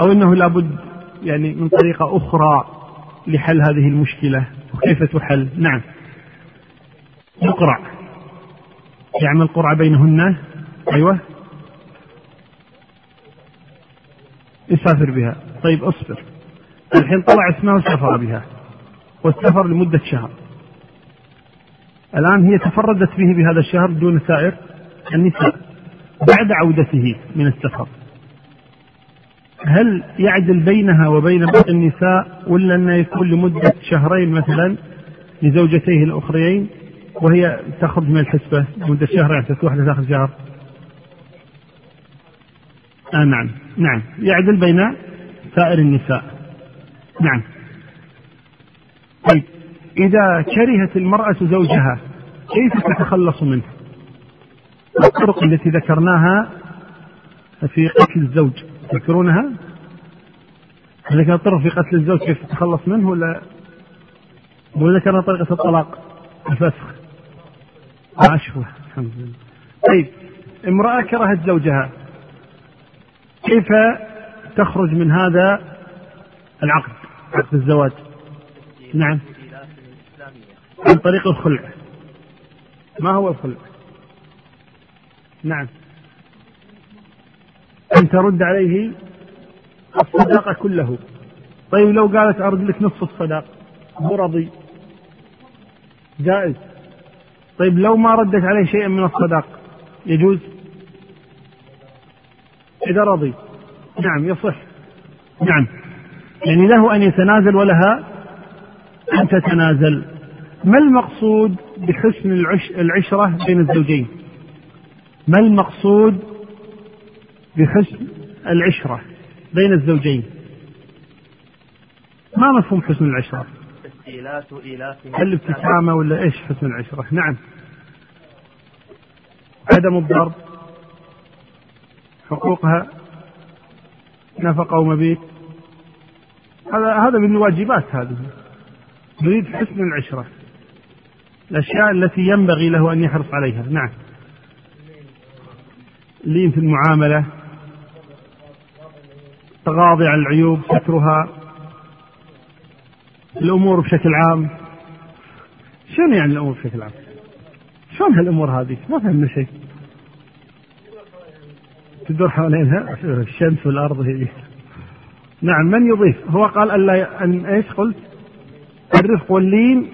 أو أنه لابد يعني من طريقة أخرى لحل هذه المشكلة وكيف تحل؟ نعم. يقرع يعمل قرعة بينهن. أيوة. يسافر بها. طيب اصبر. الحين طلع اسمه وسافر بها. والسفر لمدة شهر. الآن هي تفردت به بهذا الشهر دون سائر النساء بعد عودته من السفر. هل يعدل بينها وبين باقي النساء ولا أنه يكون لمدة شهرين مثلا لزوجتيه الأخريين؟ وهي تخرج من الحسبة مدة شهر يعني واحدة تاخذ شهر آه نعم نعم. يعدل بين سائر النساء. نعم. طيب إذا كرهت المرأة زوجها كيف تتخلص منه؟ الطرق التي ذكرناها في قتل الزوج؟ تذكرونها؟ هل كانت طرق في قتل الزوج كيف تتخلص منه ولا وذكرنا طريقة الطلاق؟ الفسخ. عشوة الحمد لله. طيب امرأة كرهت زوجها. كيف تخرج من هذا العقد عقد الزواج؟ نعم. عن طريق الخلع. ما هو الخلع؟ نعم. أن ترد عليه الصداقة كله. طيب لو قالت أرد لك نصف الصداق مو رضي جائز. طيب لو ما ردت عليه شيئا من الصداق يجوز؟ إذا رضي. نعم يصح. نعم. يعني له أن يتنازل ولها أن تتنازل. ما المقصود بحسن العش العشرة بين الزوجين؟ ما المقصود بحسن العشرة بين الزوجين؟ ما مفهوم حسن العشرة؟ هل الابتسامة ولا إيش حسن العشرة؟ نعم. عدم الضرب. حقوقها. نفقة ومبيت. هذا هذا من الواجبات هذه. نريد حسن العشرة. الأشياء التي ينبغي له أن يحرص عليها. نعم. لين في المعاملة. تغاضي عن العيوب سترها. الأمور بشكل عام. شنو يعني الأمور بشكل عام؟ شلون هالأمور هذه؟ ما فهمنا شيء. تدور حوالينها؟ الشمس والأرض هي. نعم من يضيف؟ هو قال ألا أن إيش قلت؟ الرفق واللين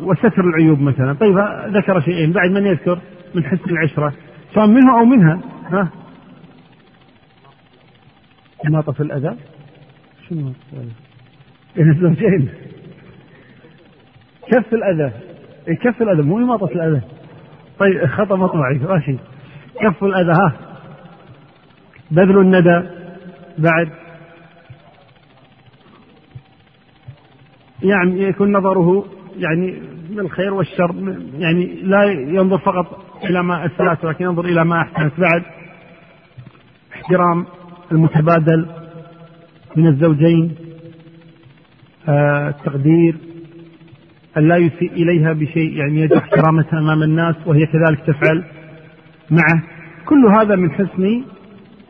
وستر العيوب مثلا. طيب ذكر شيئين. بعد من يذكر؟ من حسن العشرة. سواء منه أو منها؟ ها؟ إماطة الأذى؟ شنو؟ بين الزوجين كف الأذى. إيه، كف الأذى مو إماطة الأذى. طيب خطأ مطبعي ماشي كف الأذى ها. بذل الندى. بعد. يعني يكون نظره يعني بالخير والشر يعني لا ينظر فقط إلى ما أسلت ولكن ينظر إلى ما أحسنت. بعد. احترام المتبادل من الزوجين. آه التقدير أن لا يسيء إليها بشيء يعني يجرح كرامتها أمام الناس وهي كذلك تفعل معه. كل هذا من حسن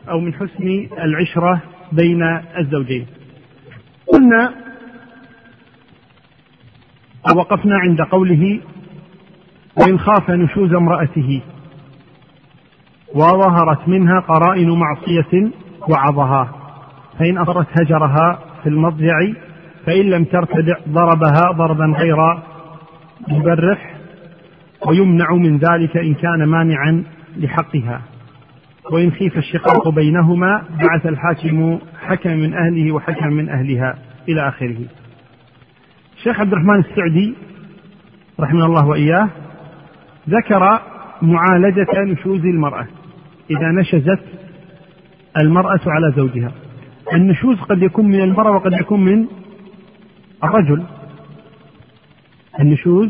أو من حسن العشرة بين الزوجين. قلنا وقفنا عند قوله وإن خاف نشوز امرأته وظهرت منها قرائن معصية وعظها فإن أصرت هجرها في المضجع فإن لم ترتدع ضربها ضربا غير مبرح ويمنع من ذلك إن كان مانعا لحقها. وإن خيف الشقاق بينهما بعث الحاكم حكم من أهله وحكم من أهلها إلى آخره. الشيخ عبد الرحمن السعدي رحمه الله وإياه ذكر معالجة نشوز المرأة. إذا نشزت المرأة على زوجها. النشوز قد يكون من المرأة وقد يكون من الرجل النشوز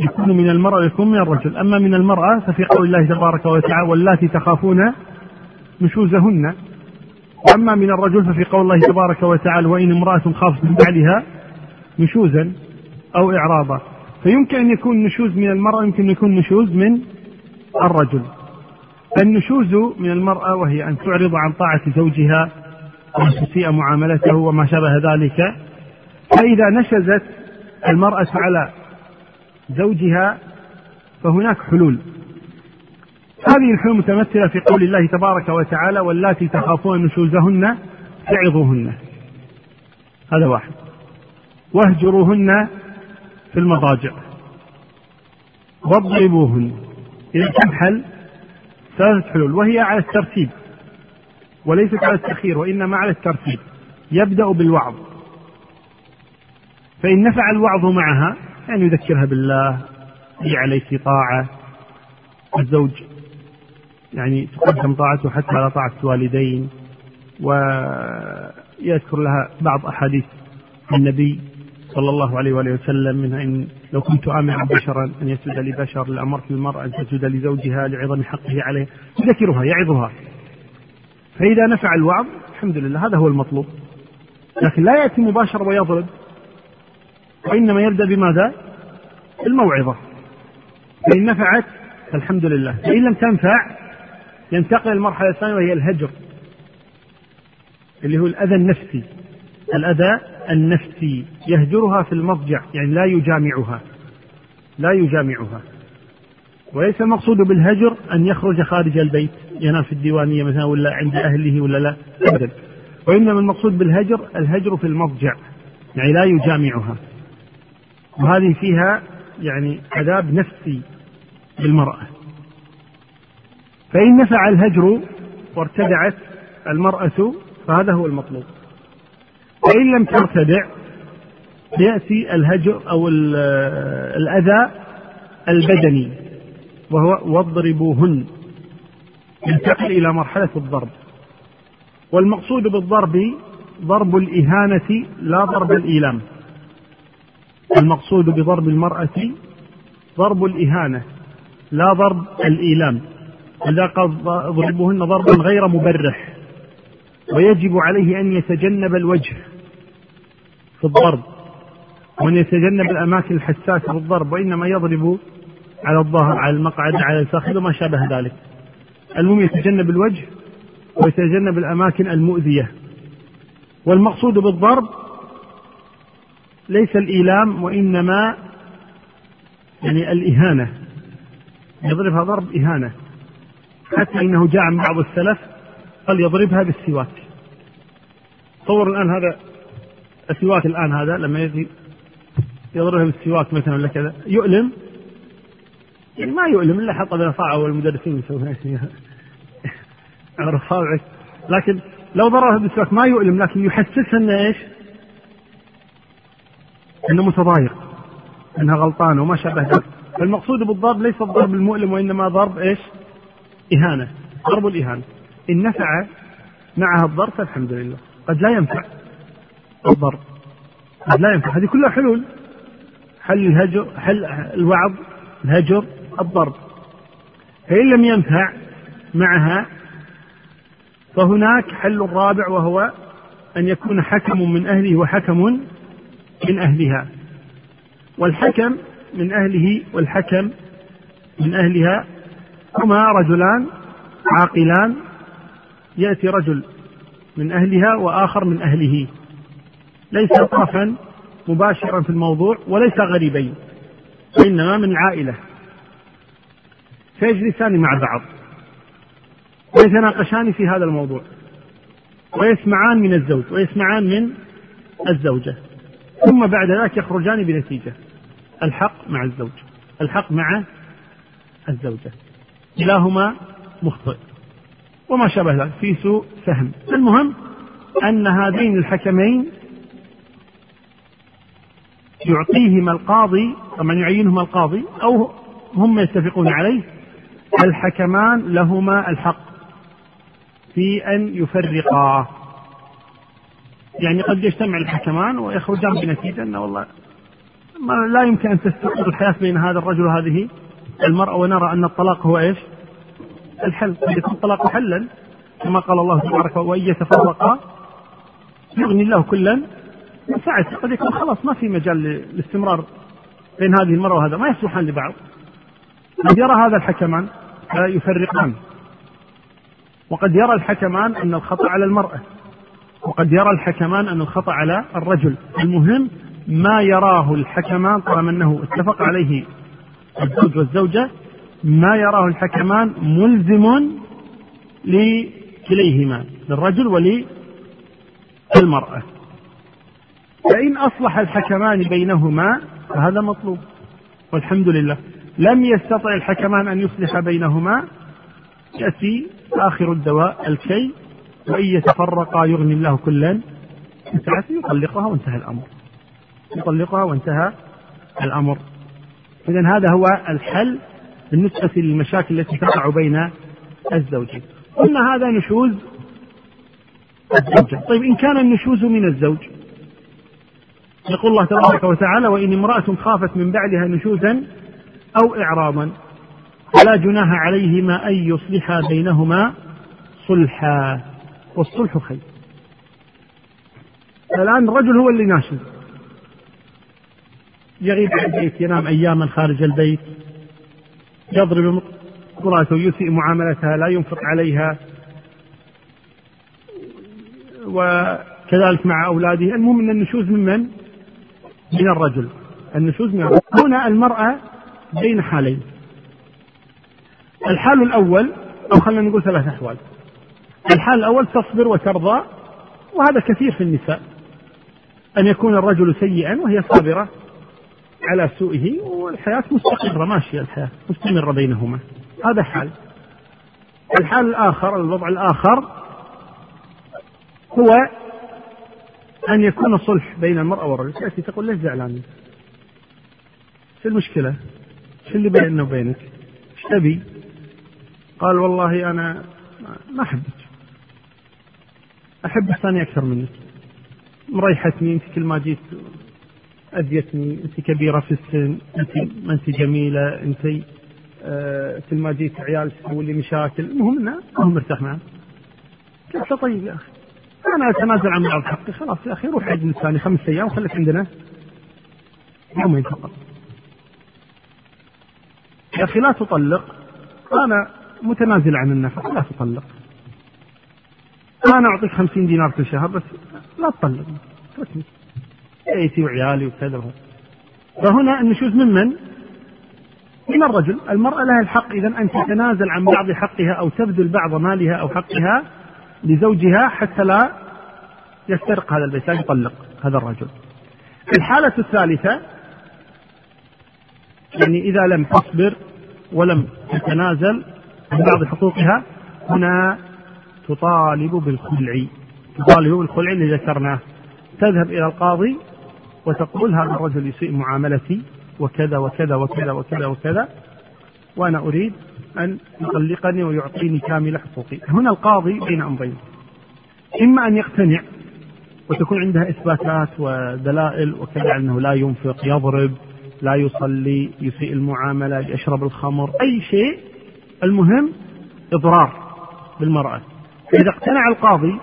يكون من المرأة ويكون من الرجل. أما من المرأة ففي قول الله تبارك وتعالى واللاتي تخافون نشوزهن. وأما من الرجل ففي قول الله تبارك وتعالى وإن امرأة خافت من بعدها نشوزا أو إعراضا. فيمكن أن يكون نشوز من المرأة يمكن أن يكون نشوز من الرجل. فالنشوز من المرأة وهي أن تعرض عن طاعة زوجها وأن تسيء معاملته وما شابه ذلك. فإذا نشزت المرأة على زوجها فهناك حلول. هذه الحلول متمثلة في قول الله تبارك وتعالى واللاتي تخافون نشوزهن فعظوهن هذا واحد. واهجروهن في المضاجع. واضربوهن. إذا كم حل ثلاثة حلول وهي على الترتيب وليست على التأخير وإنما على الترتيب. يبدأ بالوعظ. فإن نفع الوعظ معها يعني يذكرها بالله هي عليك طاعة الزوج يعني تقدم طاعته حتى على طاعة الوالدين ويذكر لها بعض أحاديث النبي صلى الله عليه وآله وسلم منها إن لو كنت آمرا بشرا أن يسجد لبشر لأمرت المرأة أن تسجد لزوجها لعظم حقه عليه يذكرها يعظها. فإذا نفع الوعظ الحمد لله هذا هو المطلوب. لكن لا يأتي مباشرة ويضرب. وإنما يبدأ بماذا؟ الموعظة. فإن نفعت فالحمد لله. فإن لم تنفع ينتقل المرحلة الثانية وهي الهجر. اللي هو الأذى النفسي. الأذى النفسي. يهجرها في المضجع. يعني لا يجامعها. لا يجامعها. وليس المقصود بالهجر أن يخرج خارج البيت. ينام في الديوانية مثلا ولا عند أهله ولا لا. أبدا. وإنما المقصود بالهجر الهجر في المضجع. يعني لا يجامعها. وهذه فيها يعني عذاب نفسي للمرأة فإن نفع الهجر وارتدعت المرأة فهذا هو المطلوب. وإن لم ترتدع يأتي الهجر أو الأذى البدني وهو واضربوهن. ينتقل إلى مرحلة الضرب. والمقصود بالضرب ضرب الإهانة لا ضرب الإيلام. المقصود بضرب المرأة ضرب الإهانة لا ضرب الإيلام. إذا قال اضربوهن ضربا غير مبرح ويجب عليه أن يتجنب الوجه في الضرب وأن يتجنب الأماكن الحساسة في الضرب وإنما يضرب على الظهر على المقعد على الفخذ وما شابه ذلك. المهم يتجنب الوجه ويتجنب الأماكن المؤذية. والمقصود بالضرب ليس الإيلام وإنما يعني الإهانة. يضربها ضرب إهانة. حتى إنه جاء عن بعض السلف قال يضربها بالسواك. تصور الآن هذا السواك الآن هذا لما يجي يضربها بالسواك مثلا ولا كذا يؤلم؟ يعني ما يؤلم إلا حط بالاصابع والمدرسين يسوون على لكن لو ضربها بالسواك ما يؤلم لكن يحسسها إنه إيش؟ إنه متضايق إنها غلطانة وما شابه ذلك. فالمقصود بالضرب ليس الضرب المؤلم وإنما ضرب إيش؟ إهانة ضرب الإهانة. إن نفع معها الضرب فالحمد لله. قد لا ينفع الضرب قد لا ينفع. هذه كلها حلول. حل الهجر حل الوعظ الهجر الضرب. فإن لم ينفع معها فهناك حل رابع وهو أن يكون حكم من أهله وحكم من أهلها والحكم من أهله والحكم من أهلها هما رجلان عاقلان يأتي رجل من أهلها وآخر من أهله. ليس طرفا مباشرا في الموضوع وليس غريبين وإنما من عائلة فيجلسان مع بعض ويتناقشان في هذا الموضوع ويسمعان من الزوج ويسمعان من الزوجة. ثم بعد ذلك يخرجان بنتيجة. الحق مع الزوج. الحق مع الزوجة. كلاهما مخطئ. وما شابه ذلك. في سوء فهم. المهم أن هذين الحكمين يعطيهما القاضي طبعا يعينهما القاضي أو هم يتفقون عليه الحكمان لهما الحق في أن يفرقا. يعني قد يجتمع الحكمان ويخرجان بنتيجة أن والله ما لا يمكن أن تستقر الحياة بين هذا الرجل وهذه المرأة ونرى أن الطلاق هو إيش؟ الحل. قد يكون الطلاق حلا كما قال الله تبارك وإن يتفرقا يغني الله كلا من قد يكون خلاص ما في مجال للاستمرار بين هذه المرأة وهذا. ما يصلحان لبعض. قد يرى هذا الحكمان فيفرقان وقد يرى الحكمان أن الخطأ على المرأة. وقد يرى الحكمان أن الخطأ على الرجل. المهم ما يراه الحكمان طالما أنه اتفق عليه الزوج والزوجة ما يراه الحكمان ملزم لكليهما للرجل وللمرأة. فإن أصلح الحكمان بينهما فهذا مطلوب. والحمد لله. لم يستطع الحكمان أن يصلح بينهما يأتي آخر الدواء الكي وإن يتفرقا يغني الله كلا سعته يطلقها وانتهى الأمر. يطلقها وانتهى الأمر. إذا هذا هو الحل بالنسبة للمشاكل التي تقع بين الزوجين. قلنا هذا نشوز الزوجة. طيب إن كان النشوز من الزوج؟ يقول الله تبارك وتعالى وإن امرأة خافت من بعدها نشوزا أو إعراضا فلا جناح عليهما أن يصلحا بينهما صلحا. والصلح خير. الآن الرجل هو اللي ناشز يغيب عن البيت ينام أياما خارج البيت. يضرب امرأته يسيء معاملتها لا ينفق عليها. وكذلك مع أولاده. المهم أن النشوز من من؟ من الرجل. النشوز من الرجل. هنا المرأة بين حالين. الحال الأول أو خلينا نقول ثلاث أحوال. الحال الأول تصبر وترضى وهذا كثير في النساء أن يكون الرجل سيئا وهي صابرة على سوءه والحياة مستقرة ماشية الحياة مستمرة بينهما هذا حال الحال الآخر الوضع الآخر هو أن يكون صلح بين المرأة والرجل تأتي تقول ليش زعلان شو المشكلة؟ شو اللي بيننا وبينك؟ إيش تبي؟ قال والله أنا ما أحبك أحب الثاني أكثر منك. مريحتني أنت كل ما جيت أذيتني أنت كبيرة في السن أنت ما أنت جميلة أنت آه كل ما جيت عيال تسوي لي مشاكل. المهم أنه ما هو مرتاح معه قلت له طيب يا أخي أنا أتنازل عن بعض حقي. خلاص يا أخي روح عند الثاني خمس أيام وخليك عندنا يومين فقط. يا أخي لا تطلق. أنا متنازل عن النفقة لا تطلق. أنا أعطيك خمسين دينار كل شهر بس لا تطلق. اتركني بيتي وعيالي وكذا. فهنا النشوز من من؟ الرجل. المرأة لها الحق. إذا أن تتنازل عن بعض حقها أو تبذل بعض مالها أو حقها لزوجها حتى لا يفترق هذا البيت لا يطلق هذا الرجل. الحالة الثالثة يعني إذا لم تصبر ولم تتنازل عن بعض حقوقها هنا تطالب بالخلع. تطالب بالخلع اللي ذكرناه. تذهب إلى القاضي وتقول هذا الرجل يسيء معاملتي وكذا وكذا وكذا وكذا وكذا وأنا أريد أن يطلقني ويعطيني كامل حقوقي. هنا القاضي بين أمرين. إما أن يقتنع وتكون عندها إثباتات ودلائل وكذا أنه لا ينفق يضرب لا يصلي يسيء المعاملة يشرب الخمر أي شيء. المهم إضرار بالمرأة. إذا اقتنع القاضي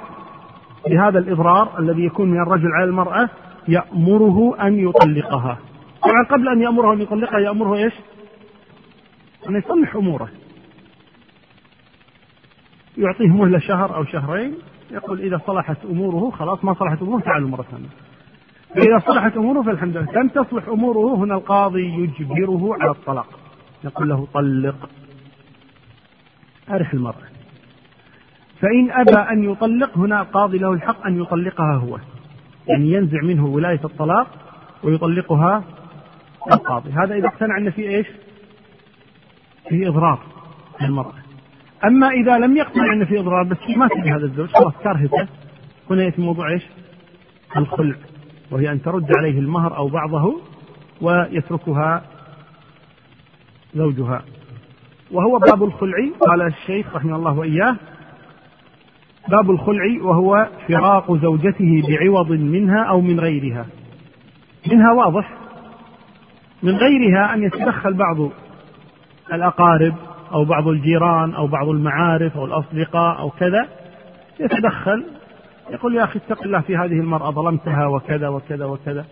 بهذا الإضرار الذي يكون من الرجل على المرأة يأمره أن يطلقها. طبعا قبل أن يأمره أن يطلقها يأمره إيش؟ أن يصلح أموره. يعطيه مهلة شهر أو شهرين يقول إذا صلحت أموره خلاص ما صلحت أموره تعالوا مرة ثانية. فإذا صلحت أموره فالحمد لله لم تصلح أموره هنا القاضي يجبره على الطلاق. يقول له طلق. أرح المرأة. فإن أبى أن يطلق هنا القاضي له الحق أن يطلقها هو. يعني ينزع منه ولاية الطلاق ويطلقها القاضي. هذا إذا اقتنع أن في إيش؟ في إضرار للمرأة. أما إذا لم يقتنع أن في إضرار بس ما تبي هذا الزوج خلاص كرهته هنا يأتي موضوع إيش؟ الخلع. وهي أن ترد عليه المهر أو بعضه ويتركها زوجها. وهو باب الخلع. قال الشيخ رحمه الله وإياه باب الخلع وهو فراق زوجته بعوض منها أو من غيرها. منها واضح؟ من غيرها أن يتدخل بعض الأقارب أو بعض الجيران أو بعض المعارف أو الأصدقاء أو كذا يتدخل يقول يا أخي اتق الله في هذه المرأة ظلمتها وكذا وكذا وكذا.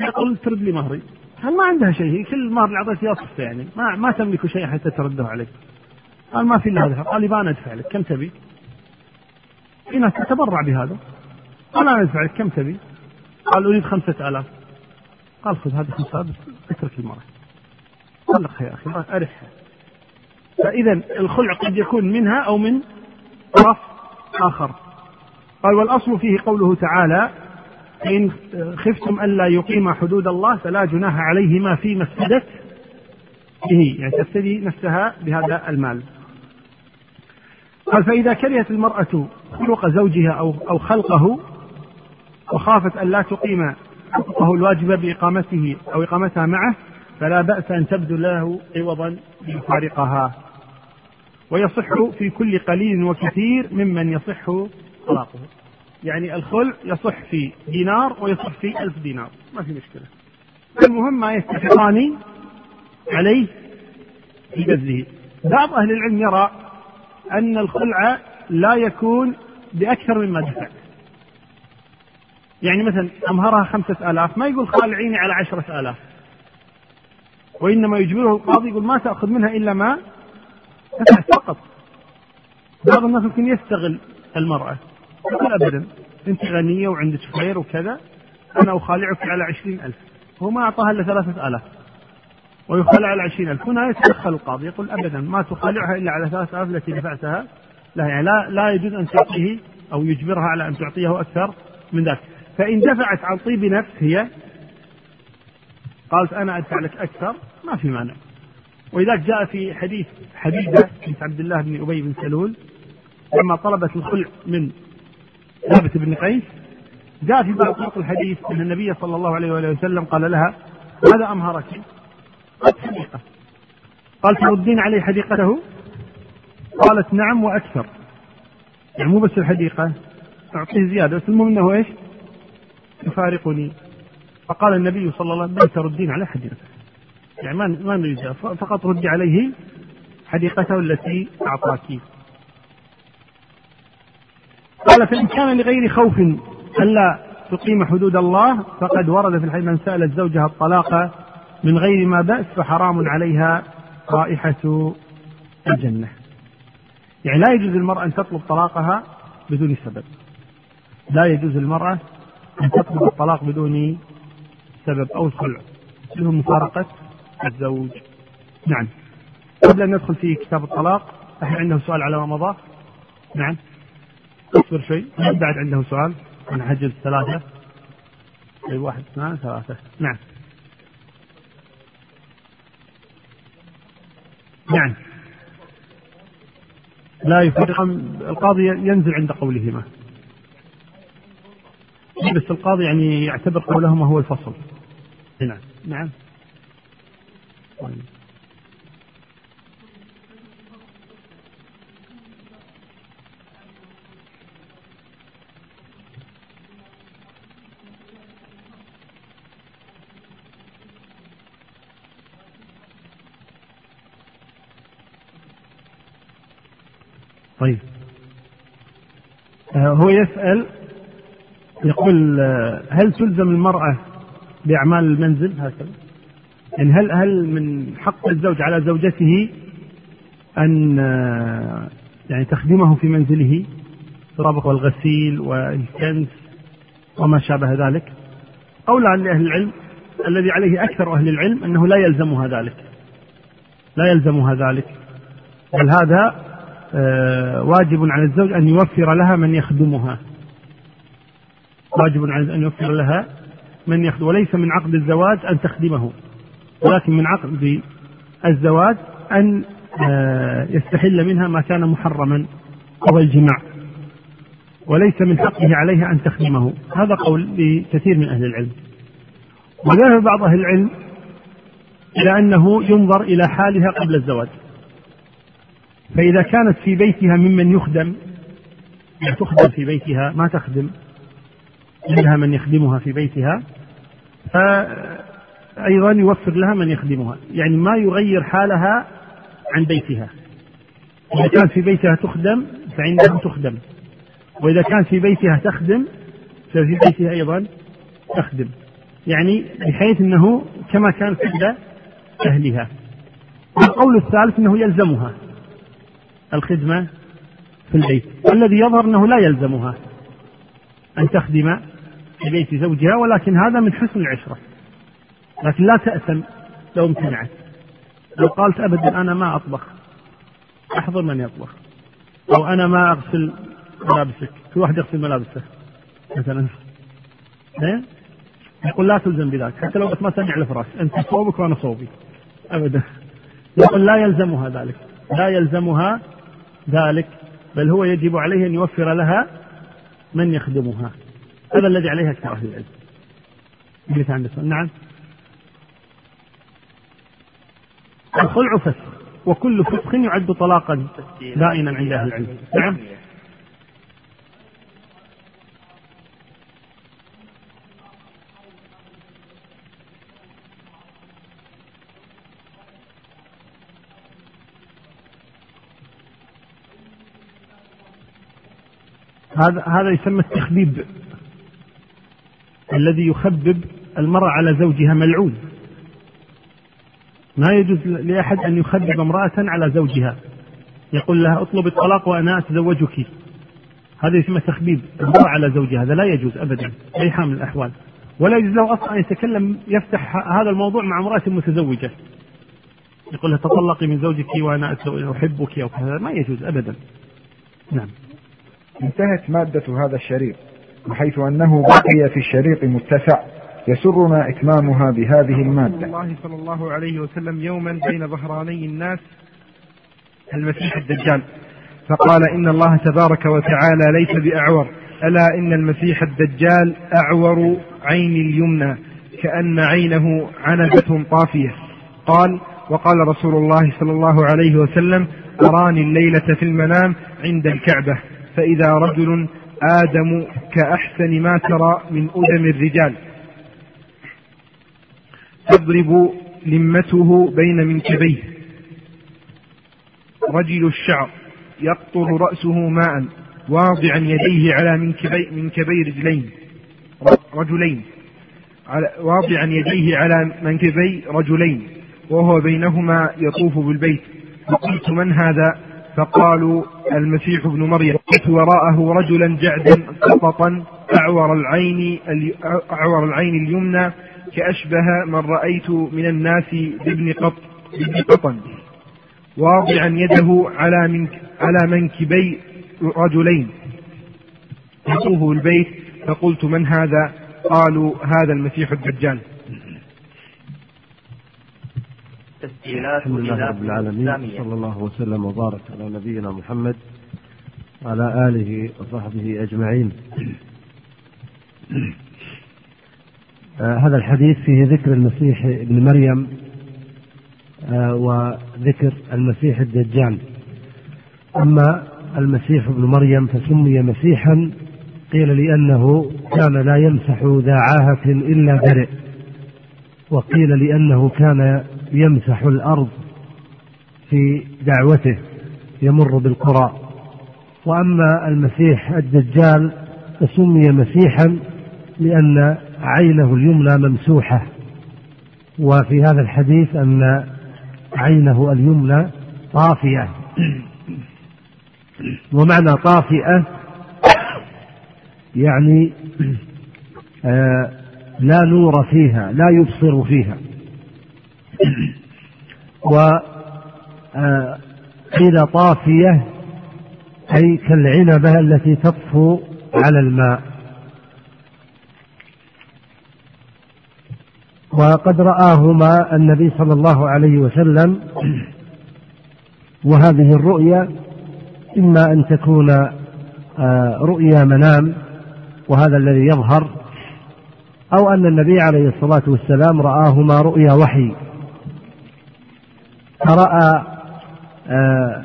يقول ترد لي مهري. هل ما عندها شيء كل المهر اللي أعطيته يصفه يعني. ما ما تملك شيء حتى ترده عليك. قال ما في إلا هذا. قال لي أنا أدفع لك. كم تبي؟ في ناس تتبرع بهذا. قال أنا أدفع لك كم تبي؟ قال أريد خمسة آلاف. قال خذ هذه خمسة آلاف اترك المرأة. طلقها يا أخي أرحها فإذا الخلع قد يكون منها أو من طرف آخر. قال والأصل فيه قوله تعالى إن خفتم ألا يقيم حدود الله فلا جناح عليهما فيما افتدت به. يعني تفتدي نفسها بهذا المال. قال فإذا كرهت المرأة خلق زوجها أو أو خلقه وخافت أن لا تقيم حقوقه الواجب بإقامته أو إقامتها معه فلا بأس أن تبذل له عوضا ليفارقها. ويصح في كل قليل وكثير ممن يصح طلاقه. يعني الخلع يصح في دينار ويصح في ألف دينار. ما في مشكلة. المهم ما يتفقان عليه في بذله بعض أهل العلم يرى أن الخلع لا يكون بأكثر مما دفع يعني مثلا أمهرها خمسة آلاف ما يقول خالعيني على عشرة آلاف. وإنما يجبره القاضي يقول ما تأخذ منها إلا ما دفعت فقط. بعض الناس ممكن يستغل المرأة. يقول أبدا. أنت غنية وعندك خير وكذا. أنا أخالعك على عشرين ألف. هو ما أعطاها إلا ثلاثة آلاف. ويخالع على عشرين ألف. هنا يتدخل القاضي. يقول أبدا ما تخالعها إلا على ثلاثة آلاف التي دفعتها. لا يعني لا, لا يجوز أن تعطيه أو يجبرها على أن تعطيه أكثر من ذلك فإن دفعت عن طيب نفس هي قالت أنا أدفع لك أكثر ما في مانع ولذلك جاء في حديث حبيبة بنت عبد الله بن أبي بن سلول لما طلبت الخلع من ثابت بن قيس جاء في بعض طرق الحديث أن النبي صلى الله عليه وآله وسلم قال لها ماذا أمهرك؟ قالت حديقة قال تردين عليه حديقته؟ قالت نعم وأكثر. يعني مو بس الحديقة. أعطيه زيادة بس المهم أنه إيش؟ يفارقني. فقال النبي صلى الله عليه وسلم بل تردين على حديقته يعني ما ما نريد فقط ردي عليه حديقته التي أعطاك. قال فإن كان لغير خوف ألا تقيم حدود الله فقد ورد في الحديث من سألت زوجها الطلاق من غير ما بأس فحرام عليها رائحة الجنة. يعني لا يجوز للمرأة أن تطلب طلاقها بدون سبب. لا يجوز للمرأة أن تطلب الطلاق بدون سبب أو الخلع مثل مفارقة الزوج. نعم. قبل أن ندخل في كتاب الطلاق أحد عنده سؤال على ما مضى. نعم. أصبر شوي. بعد عنده سؤال. عن حجز ثلاثة. أي واحد اثنان ثلاثة. نعم. نعم. لا يفرق القاضي ينزل عند قولهما. بس القاضي يعني يعتبر قولهما هو الفصل. نعم نعم. طيب. طيب. آه، هو يسأل يقول آه، هل تلزم المرأة بأعمال المنزل؟ هكذا. يعني هل هل من حق الزوج على زوجته أن آه، يعني تخدمه في منزله؟ الطبخ والغسيل والكنس وما شابه ذلك. قولا لأهل العلم الذي عليه أكثر أهل العلم أنه لا يلزمها ذلك. لا يلزمها ذلك. بل هذا واجب على الزوج أن يوفر لها من يخدمها. واجب على أن يوفر لها من يخدم وليس من عقد الزواج أن تخدمه ولكن من عقد الزواج أن آه، يستحل منها ما كان محرما أو الجماع وليس من حقه عليها أن تخدمه. هذا قول لكثير من أهل العلم. وذهب بعض أهل العلم إلى أنه ينظر إلى حالها قبل الزواج. فإذا كانت في بيتها ممن يخدم لا تخدم في بيتها ما تخدم عندها من يخدمها في بيتها فأيضا يوفر لها من يخدمها يعني ما يغير حالها عن بيتها. إذا كان في بيتها تخدم فعندها تخدم. وإذا كان في بيتها تخدم ففي بيتها أيضا تخدم. يعني بحيث أنه كما كانت عند أهلها. القول الثالث أنه يلزمها. الخدمة في البيت. والذي يظهر أنه لا يلزمها أن تخدم في بيت زوجها ولكن هذا من حسن العشرة. لكن لا تأثم لو امتنعت. لو قالت أبدا أنا ما أطبخ أحضر من يطبخ. أو أنا ما أغسل ملابسك في واحد يغسل ملابسه مثلا. إيه؟ يقول لا تلزم بذلك حتى لو ما سمع الفراش أنت صوبك وأنا صوبي. أبدا. يقول لا يلزمها ذلك. لا يلزمها ذلك بل هو يجب عليه أن يوفر لها من يخدمها. هذا الذي عليه أكثر أهل العلم. نعم. الخلع فسخ وكل فسخ يعد طلاقا دائما عند أهل العلم. نعم. هذا هذا يسمى التخبيب. الذي يخبب المرأة على زوجها ملعون. ما يجوز لأحد أن يخبب امرأة على زوجها. يقول لها اطلب الطلاق وأنا أتزوجك. هذا يسمى تخبيب. المرأة على زوجها. هذا لا يجوز أبدا. أي حال من الأحوال. ولا يجوز له أصلا أن يتكلم يفتح هذا الموضوع مع امرأة متزوجة. يقول لها تطلقي من زوجك وأنا أحبك أو كذا. ما يجوز أبدا. نعم. انتهت مادة هذا الشريط بحيث أنه بقي في الشريط متسع يسرنا إتمامها بهذه المادة. الله صلى الله عليه وسلم يوما بين ظهراني الناس المسيح الدجال. فقال إن الله تبارك وتعالى ليس بأعور. ألا إن المسيح الدجال أعور عين اليمنى كأن عينه عنبة طافية. قال وقال رسول الله صلى الله عليه وسلم أراني الليلة في المنام عند الكعبة. فإذا رجل آدم كأحسن ما ترى من أدم الرجال. تضرب لمته بين منكبيه. رجل الشعر يقطر رأسه ماء واضعا يديه على منكبي, منكبي رجلين. رجلين. على واضعا يديه على منكبي رجلين. وهو بينهما يطوف بالبيت. فقلت من هذا؟ فقالوا المسيح ابن مريم وراءه رجلا جعدا قططا أعور العين أعور العين اليمنى كأشبه من رأيت من الناس بابن قط بابن قطن. واضعا يده على من على منكبي رجلين. يطوف البيت؟ فقلت من هذا؟ قالوا هذا المسيح الدجال. تسجيلات الحمد لله رب العالمين صلى الله وسلم وبارك على نبينا محمد وعلى آله وصحبه أجمعين. آه هذا الحديث فيه ذكر المسيح ابن مريم آه وذكر المسيح الدجال. أما المسيح ابن مريم فسمي مسيحا قيل لأنه كان لا يمسح ذا عاهة إلا برئ وقيل لأنه كان يمسح الأرض في دعوته يمر بالقرى. وأما المسيح الدجال فسمي مسيحا لأن عينه اليمنى ممسوحة. وفي هذا الحديث أن عينه اليمنى طافية. ومعنى طافئة يعني آه لا نور فيها لا يبصر فيها. وقيل آه، طافية أي كالعنبة التي تطفو على الماء. وقد رآهما النبي صلى الله عليه وسلم وهذه الرؤيا إما أن تكون آه، رؤيا منام وهذا الذي يظهر أو أن النبي عليه الصلاة والسلام رآهما رؤيا وحي. فرأى آه،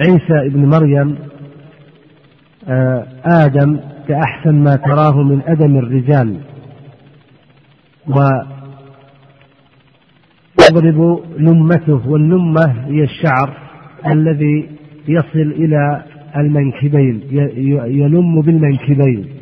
عيسى ابن مريم آه، آدم كأحسن ما تراه من أدم الرجال. ويضرب لمته واللمة هي الشعر الذي يصل إلى المنكبين يلم بالمنكبين.